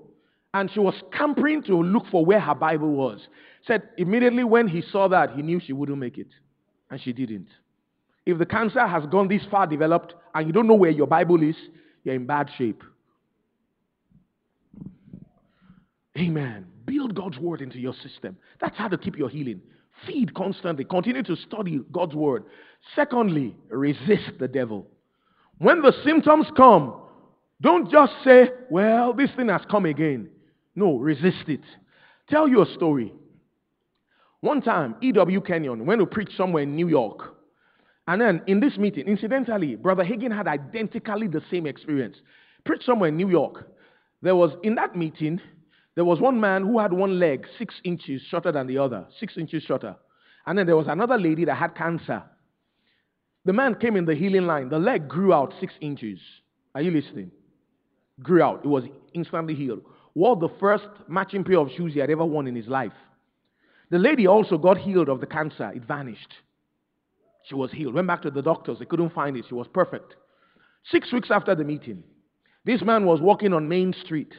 And she was scampering to look for where her Bible was. Said immediately when he saw that, he knew she wouldn't make it. And she didn't. If the cancer has gone this far developed and you don't know where your Bible is, you're in bad shape. Amen. Build God's word into your system. That's how to keep your healing. Feed constantly. Continue to study God's word. Secondly, resist the devil. When the symptoms come, don't just say, well, this thing has come again. No, resist it. Tell you a story. One time, E.W. Kenyon went to preach somewhere in New York. And then in this meeting, incidentally, Brother Hagin had identically the same experience. Preached somewhere in New York. There was, in that meeting, there was one man who had one leg six inches shorter than the other, six inches shorter. And then there was another lady that had cancer. The man came in the healing line. The leg grew out six inches. Are you listening? Grew out. It was instantly healed. Wore the first matching pair of shoes he had ever worn in his life. The lady also got healed of the cancer. It vanished. She was healed. Went back to the doctors. They couldn't find it. She was perfect. Six weeks after the meeting, this man was walking on Main Street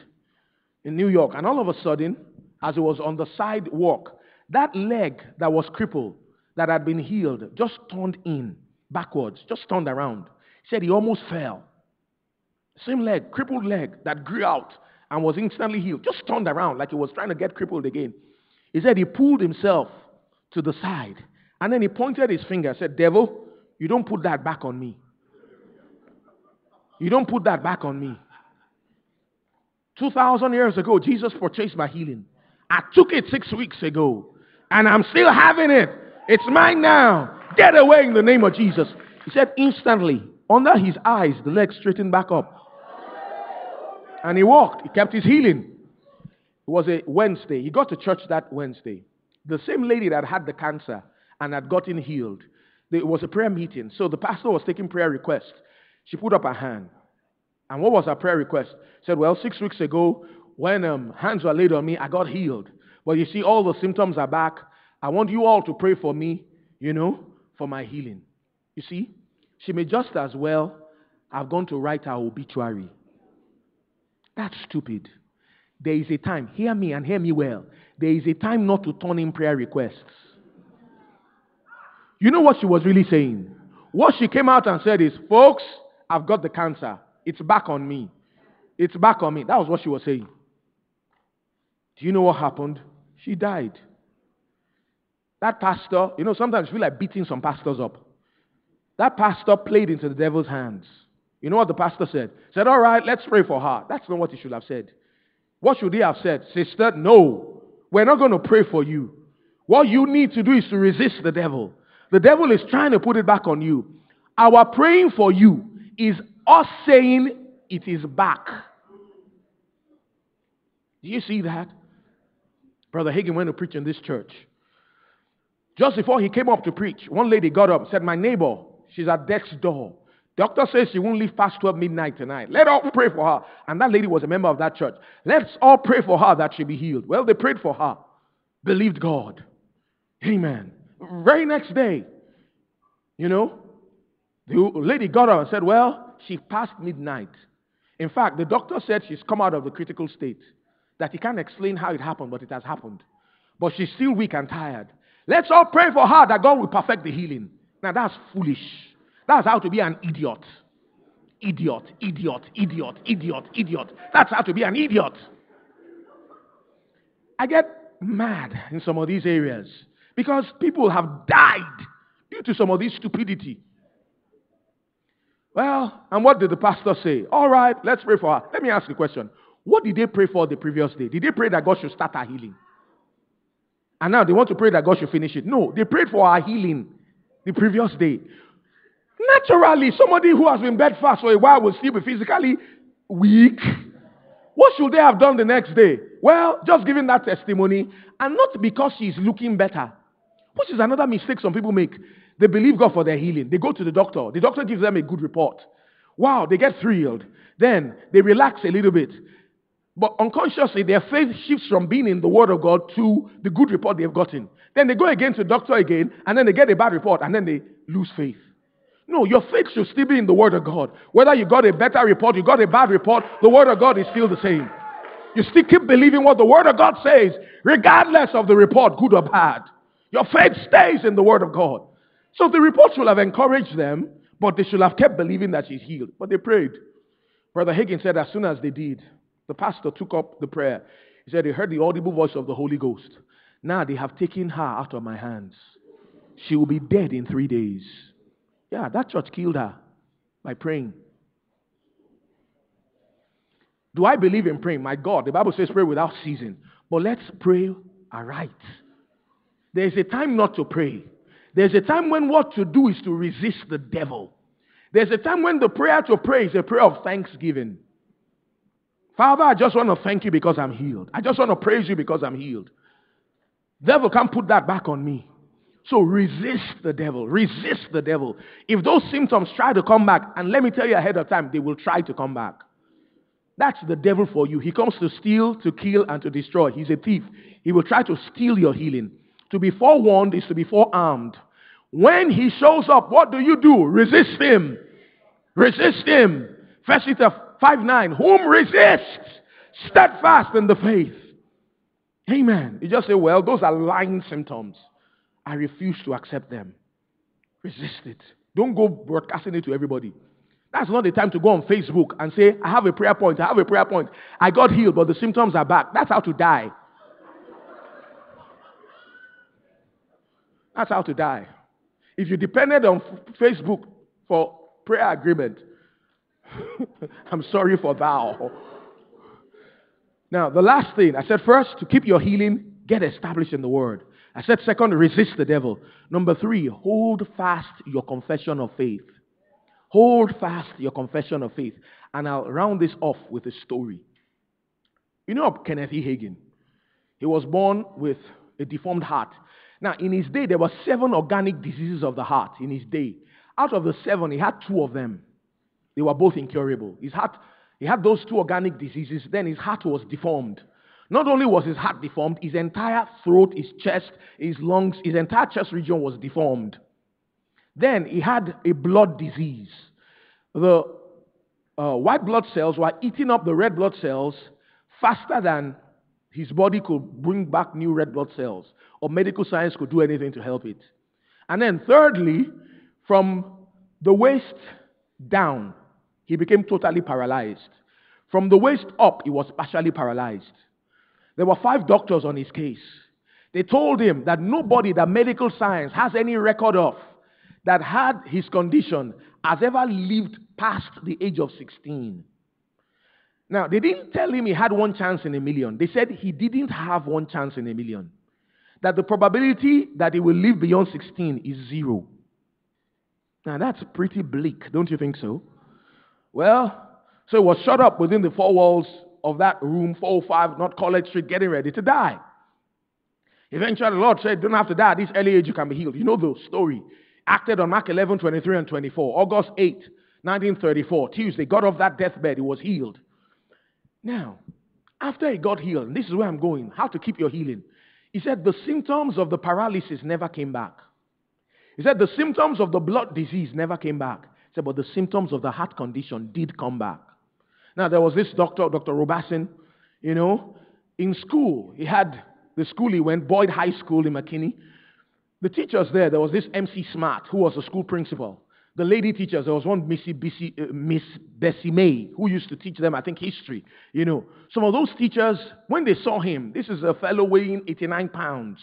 in New York. And all of a sudden, as he was on the sidewalk, that leg that was crippled, that had been healed, just turned in backwards, just turned around. He said he almost fell. Same leg, crippled leg that grew out and was instantly healed, just turned around like he was trying to get crippled again. He said he pulled himself to the side and then he pointed his finger and said, Devil, you don't put that back on me. You don't put that back on me. 2,000 years ago, Jesus purchased my healing. I took it six weeks ago, and I'm still having it. It's mine now. Get away in the name of Jesus. He said instantly, under his eyes, the leg straightened back up. And he walked. He kept his healing. It was a Wednesday. He got to church that Wednesday. The same lady that had the cancer and had gotten healed. It was a prayer meeting. So the pastor was taking prayer requests. She put up her hand. And what was her prayer request? Said, Well, six weeks ago, when um, hands were laid on me, I got healed. But you see, all the symptoms are back. I want you all to pray for me, you know, for my healing. You see, she may just as well have gone to write her obituary. That's stupid. There is a time, hear me and hear me well. There is a time not to turn in prayer requests. You know what she was really saying? What she came out and said is, folks, I've got the cancer. It's back on me. It's back on me. That was what she was saying. Do you know what happened? She died. That pastor, you know, sometimes you feel like beating some pastors up. That pastor played into the devil's hands. You know what the pastor said? Said, All right, let's pray for her. That's not what he should have said. What should he have said? Sister, no, we're not going to pray for you. What you need to do is to resist the devil. The devil is trying to put it back on you. Our praying for you is us saying it is back. Do you see that? Brother Hagin went to preach in this church. Just before he came up to preach, one lady got up said, My neighbor, she's at death's door. Doctor says she won't leave past 12 midnight tonight. Let all pray for her. And that lady was a member of that church. Let's all pray for her that she be healed. Well, they prayed for her, believed God. Amen. Very next day, you know, the lady got up and said, Well, she passed midnight. In fact, the doctor said she's come out of the critical state, that he can't explain how it happened, but it has happened. But she's still weak and tired. Let's all pray for her that God will perfect the healing. Now, that's foolish. That's how to be an idiot. Idiot, idiot, idiot, idiot, idiot. That's how to be an idiot. I get mad in some of these areas because people have died due to some of this stupidity. Well, and what did the pastor say? All right, let's pray for her. Let me ask you a question. What did they pray for the previous day? Did they pray that God should start her healing? And now they want to pray that God should finish it. No, they prayed for our healing the previous day. Naturally, somebody who has been bedfast for a while will still be physically weak. What should they have done the next day? Well, just giving that testimony, and not because she's looking better, which is another mistake some people make. They believe God for their healing. They go to the doctor. The doctor gives them a good report. Wow, they get thrilled. Then they relax a little bit. But unconsciously, their faith shifts from being in the Word of God to the good report they've gotten. Then they go again to the doctor again, and then they get a bad report, and then they lose faith. No, your faith should still be in the Word of God. Whether you got a better report, you got a bad report, the Word of God is still the same. You still keep believing what the Word of God says, regardless of the report, good or bad. Your faith stays in the Word of God. So the report should have encouraged them, but they should have kept believing that she's healed. But they prayed. Brother Hagin said, as soon as they did, the pastor took up the prayer. He said, he heard the audible voice of the Holy Ghost. Now they have taken her out of my hands. She will be dead in three days. Yeah, that church killed her by praying. Do I believe in praying? My God, the Bible says pray without ceasing. But let's pray aright. There's a time not to pray. There's a time when what to do is to resist the devil. There's a time when the prayer to pray is a prayer of thanksgiving. Father, I just want to thank you because I'm healed. I just want to praise you because I'm healed. Devil can't put that back on me. So resist the devil. Resist the devil. If those symptoms try to come back, and let me tell you ahead of time, they will try to come back. That's the devil for you. He comes to steal, to kill, and to destroy. He's a thief. He will try to steal your healing. To be forewarned is to be forearmed. When he shows up, what do you do? Resist him. Resist him. First Peter 5 9. Whom resists? Steadfast in the faith. Amen. You just say, well, those are lying symptoms. I refuse to accept them. Resist it. Don't go broadcasting it to everybody. That's not the time to go on Facebook and say, I have a prayer point, I have a prayer point. I got healed, but the symptoms are back. That's how to die. That's how to die. If you depended on Facebook for prayer agreement, I'm sorry for thou. Now, the last thing I said first, to keep your healing, get established in the word. I said, second, resist the devil. Number three, hold fast your confession of faith. Hold fast your confession of faith. And I'll round this off with a story. You know Kenneth E. Hagin? He was born with a deformed heart. Now, in his day, there were seven organic diseases of the heart in his day. Out of the seven, he had two of them. They were both incurable. His heart, he had those two organic diseases, then his heart was deformed. Not only was his heart deformed, his entire throat, his chest, his lungs, his entire chest region was deformed. Then he had a blood disease. The uh, white blood cells were eating up the red blood cells faster than his body could bring back new red blood cells, or medical science could do anything to help it. And then, thirdly, from the waist down, he became totally paralyzed. From the waist up, he was partially paralyzed. There were five doctors on his case. They told him that nobody that medical science has any record of that had his condition has ever lived past the age of 16. Now, they didn't tell him he had one chance in a million. They said he didn't have one chance in a million. That the probability that he will live beyond 16 is zero. Now, that's pretty bleak, don't you think so? Well, so he was shut up within the four walls of that room, 405 North College Street, getting ready to die. Eventually, the Lord said, Don't have to die. At this early age, you can be healed. You know the story. Acted on Mark 11, 23 and 24. August 8, 1934. Tuesday, got off that deathbed. He was healed. Now, after he got healed, and this is where I'm going, how to keep your healing. He said the symptoms of the paralysis never came back. He said the symptoms of the blood disease never came back. He said, but the symptoms of the heart condition did come back. Now, there was this doctor, Dr. Robertson, you know, in school. He had the school he went, Boyd High School in McKinney. The teachers there, there was this MC Smart, who was the school principal. The lady teachers, there was one Missy, uh, Miss Bessie May, who used to teach them, I think, history. You know, some of those teachers, when they saw him, this is a fellow weighing 89 pounds,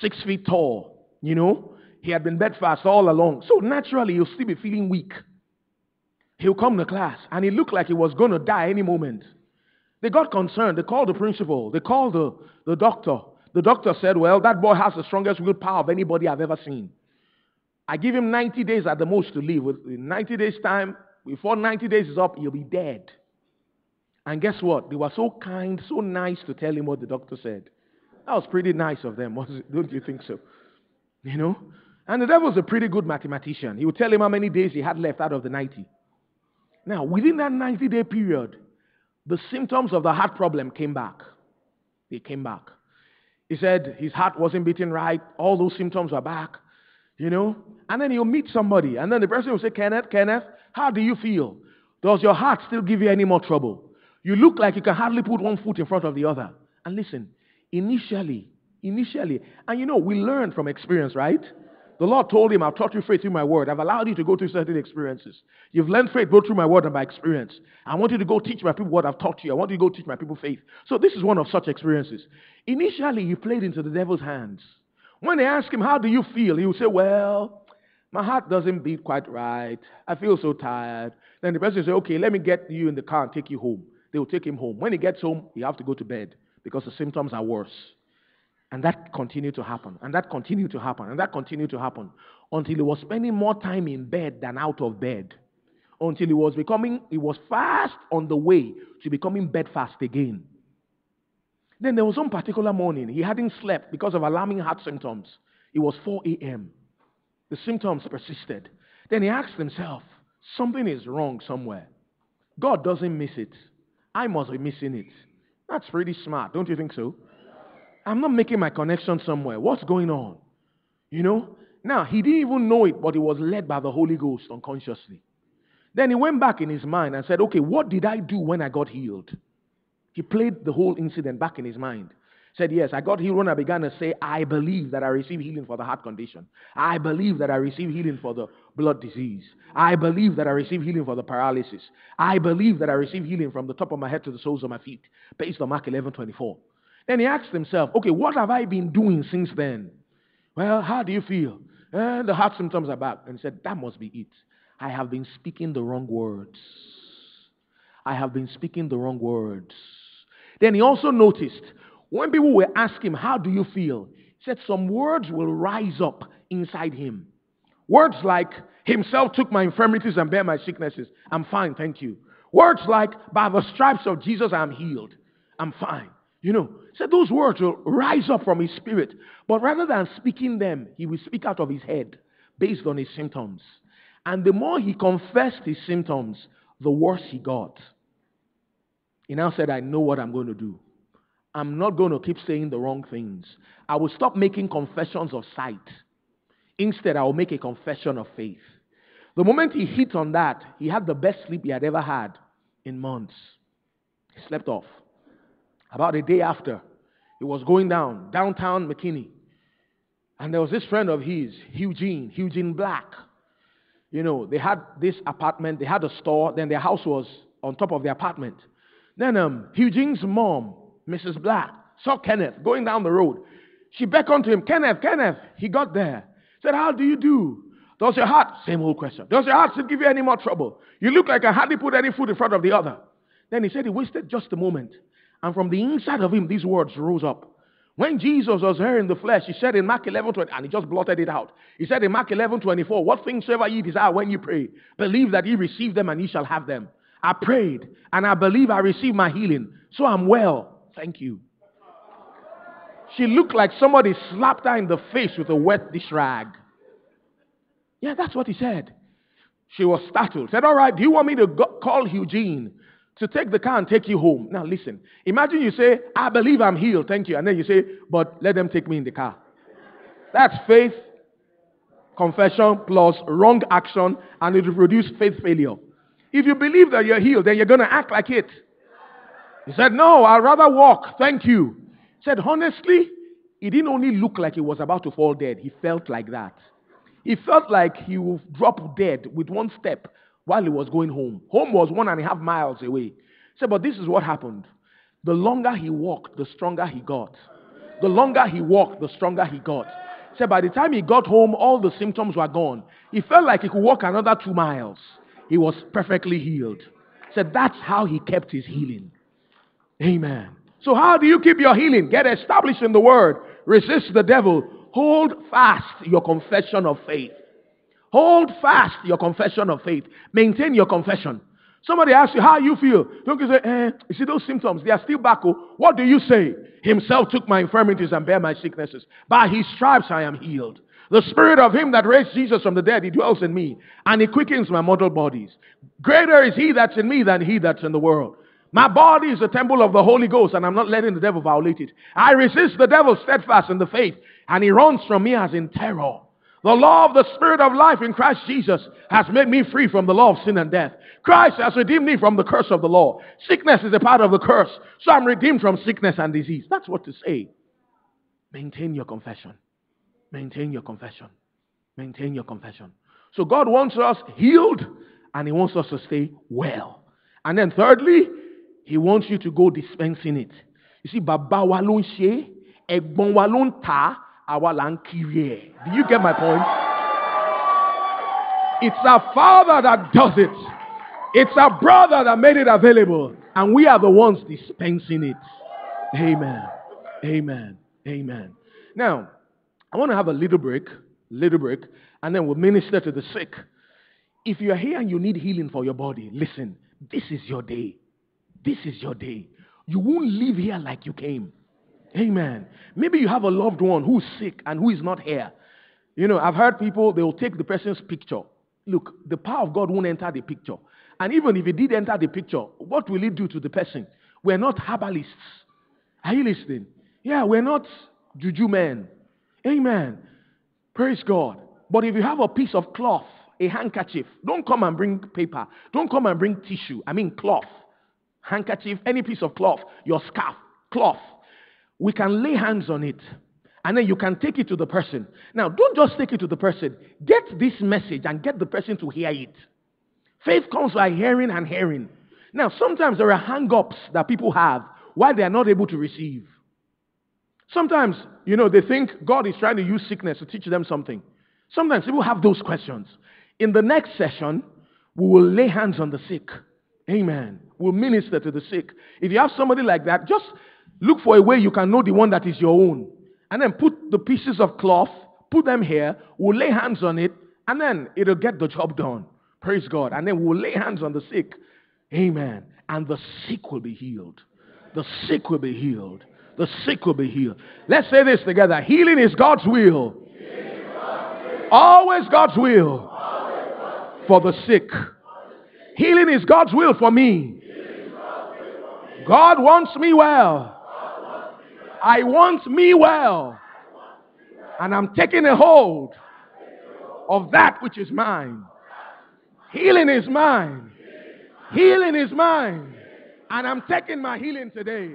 six feet tall, you know, he had been bedfast all along. So naturally, he'll still be feeling weak. He'll come to class and he looked like he was going to die any moment. They got concerned. They called the principal. They called the, the doctor. The doctor said, Well, that boy has the strongest willpower of anybody I've ever seen. I give him 90 days at the most to live. In 90 days' time, before 90 days is up, he'll be dead. And guess what? They were so kind, so nice to tell him what the doctor said. That was pretty nice of them, wasn't it? don't you think so? You know? And the devil was a pretty good mathematician. He would tell him how many days he had left out of the 90. Now, within that 90 day period, the symptoms of the heart problem came back. They came back. He said his heart wasn't beating right. All those symptoms were back. You know? And then you'll meet somebody, and then the person will say, Kenneth, Kenneth, how do you feel? Does your heart still give you any more trouble? You look like you can hardly put one foot in front of the other. And listen, initially, initially, and you know, we learn from experience, right? The Lord told him, I've taught you faith through my word. I've allowed you to go through certain experiences. You've learned faith both through my word and by experience. I want you to go teach my people what I've taught you. I want you to go teach my people faith. So this is one of such experiences. Initially, he played into the devil's hands. When they ask him, How do you feel? He would say, Well, my heart doesn't beat quite right. I feel so tired. Then the person will say, Okay, let me get you in the car and take you home. They will take him home. When he gets home, he have to go to bed because the symptoms are worse. And that continued to happen, and that continued to happen, and that continued to happen until he was spending more time in bed than out of bed. Until he was becoming, he was fast on the way to becoming bedfast again. Then there was one particular morning, he hadn't slept because of alarming heart symptoms. It was 4 a.m. The symptoms persisted. Then he asked himself, something is wrong somewhere. God doesn't miss it. I must be missing it. That's pretty smart, don't you think so? I'm not making my connection somewhere. What's going on? You know? Now, he didn't even know it, but he was led by the Holy Ghost unconsciously. Then he went back in his mind and said, Okay, what did I do when I got healed? He played the whole incident back in his mind. Said, Yes, I got healed when I began to say, I believe that I received healing for the heart condition. I believe that I received healing for the blood disease. I believe that I received healing for the paralysis. I believe that I received healing from the top of my head to the soles of my feet, based on Mark 11 24. Then he asked himself, okay, what have I been doing since then? Well, how do you feel? Eh, the heart symptoms are back. And he said, that must be it. I have been speaking the wrong words. I have been speaking the wrong words. Then he also noticed when people were asking him, How do you feel? He said, Some words will rise up inside him. Words like, Himself took my infirmities and bare my sicknesses. I'm fine, thank you. Words like, By the stripes of Jesus, I'm healed. I'm fine. You know, said those words will rise up from his spirit. But rather than speaking them, he will speak out of his head based on his symptoms. And the more he confessed his symptoms, the worse he got. He now said, I know what I'm going to do. I'm not going to keep saying the wrong things. I will stop making confessions of sight. Instead, I will make a confession of faith. The moment he hit on that, he had the best sleep he had ever had in months. He slept off. About a day after, he was going down, downtown McKinney. And there was this friend of his, Eugene, Eugene Black. You know, they had this apartment, they had a store, then their house was on top of the apartment. Then um, Eugene's mom, Mrs. Black, saw Kenneth going down the road. She beckoned to him, Kenneth, Kenneth. He got there. Said, How do you do? Does your heart, same old question, does your heart still give you any more trouble? You look like I hardly put any food in front of the other. Then he said he wasted just a moment. And from the inside of him, these words rose up. When Jesus was here in the flesh, he said in Mark 11, 20, and he just blotted it out. He said in Mark 11, 24, What things soever ye desire when you pray, believe that ye receive them and ye shall have them. I prayed and I believe I received my healing. So I'm well. Thank you. She looked like somebody slapped her in the face with a wet dish rag. Yeah, that's what he said. She was startled. Said, All right, do you want me to go- call Eugene to take the car and take you home. Now listen, imagine you say, I believe I'm healed, thank you. And then you say, but let them take me in the car. That's faith, confession plus wrong action, and it will produce faith failure. If you believe that you're healed, then you're going to act like it. He said, No, I'd rather walk, thank you. He said, Honestly, he didn't only look like he was about to fall dead, he felt like that. He felt like he would drop dead with one step while he was going home. Home was one and a half miles away. He said, but this is what happened. The longer he walked, the stronger he got. The longer he walked, the stronger he got. He said, by the time he got home, all the symptoms were gone. He felt like he could walk another two miles. He was perfectly healed. He said, that's how he kept his healing. Amen. So, how do you keep your healing? Get established in the word. Resist the devil. Hold fast your confession of faith. Hold fast your confession of faith. Maintain your confession. Somebody asks you how you feel. Don't you say, eh, you see those symptoms, they are still back. Oh. What do you say? Himself took my infirmities and bare my sicknesses. By his stripes I am healed. The spirit of him that raised Jesus from the dead, he dwells in me, and he quickens my mortal bodies. Greater is he that's in me than he that's in the world. My body is the temple of the Holy Ghost, and I'm not letting the devil violate it. I resist the devil steadfast in the faith, and he runs from me as in terror. The law of the Spirit of life in Christ Jesus has made me free from the law of sin and death. Christ has redeemed me from the curse of the law. Sickness is a part of the curse. So I'm redeemed from sickness and disease. That's what to say. Maintain your confession. Maintain your confession. Maintain your confession. So God wants us healed and He wants us to stay well. And then thirdly, He wants you to go dispensing it. You see, Baba wa ló ń ẹ̀gbọ́n wa ta. Do you get my point? It's our Father that does it. It's our brother that made it available. And we are the ones dispensing it. Amen. Amen. Amen. Now, I want to have a little break, little break, and then we'll minister to the sick. If you're here and you need healing for your body, listen, this is your day. This is your day. You won't leave here like you came. Amen. Maybe you have a loved one who's sick and who is not here. You know, I've heard people, they will take the person's picture. Look, the power of God won't enter the picture. And even if it did enter the picture, what will it do to the person? We're not herbalists. Are you listening? Yeah, we're not juju men. Amen. Praise God. But if you have a piece of cloth, a handkerchief, don't come and bring paper. Don't come and bring tissue. I mean cloth. Handkerchief, any piece of cloth, your scarf, cloth. We can lay hands on it and then you can take it to the person. Now, don't just take it to the person. Get this message and get the person to hear it. Faith comes by hearing and hearing. Now, sometimes there are hang ups that people have why they are not able to receive. Sometimes, you know, they think God is trying to use sickness to teach them something. Sometimes people have those questions. In the next session, we will lay hands on the sick. Amen. We'll minister to the sick. If you have somebody like that, just look for a way you can know the one that is your own. And then put the pieces of cloth, put them here, we'll lay hands on it, and then it'll get the job done. Praise God. And then we'll lay hands on the sick. Amen. And the sick will be healed. The sick will be healed. The sick will be healed. Let's say this together. Healing is God's will. Always God's will for the sick. Healing is God's will for me. God wants me well. I want me well. And I'm taking a hold of that which is mine. Healing is mine. Healing is mine. And I'm taking my healing today.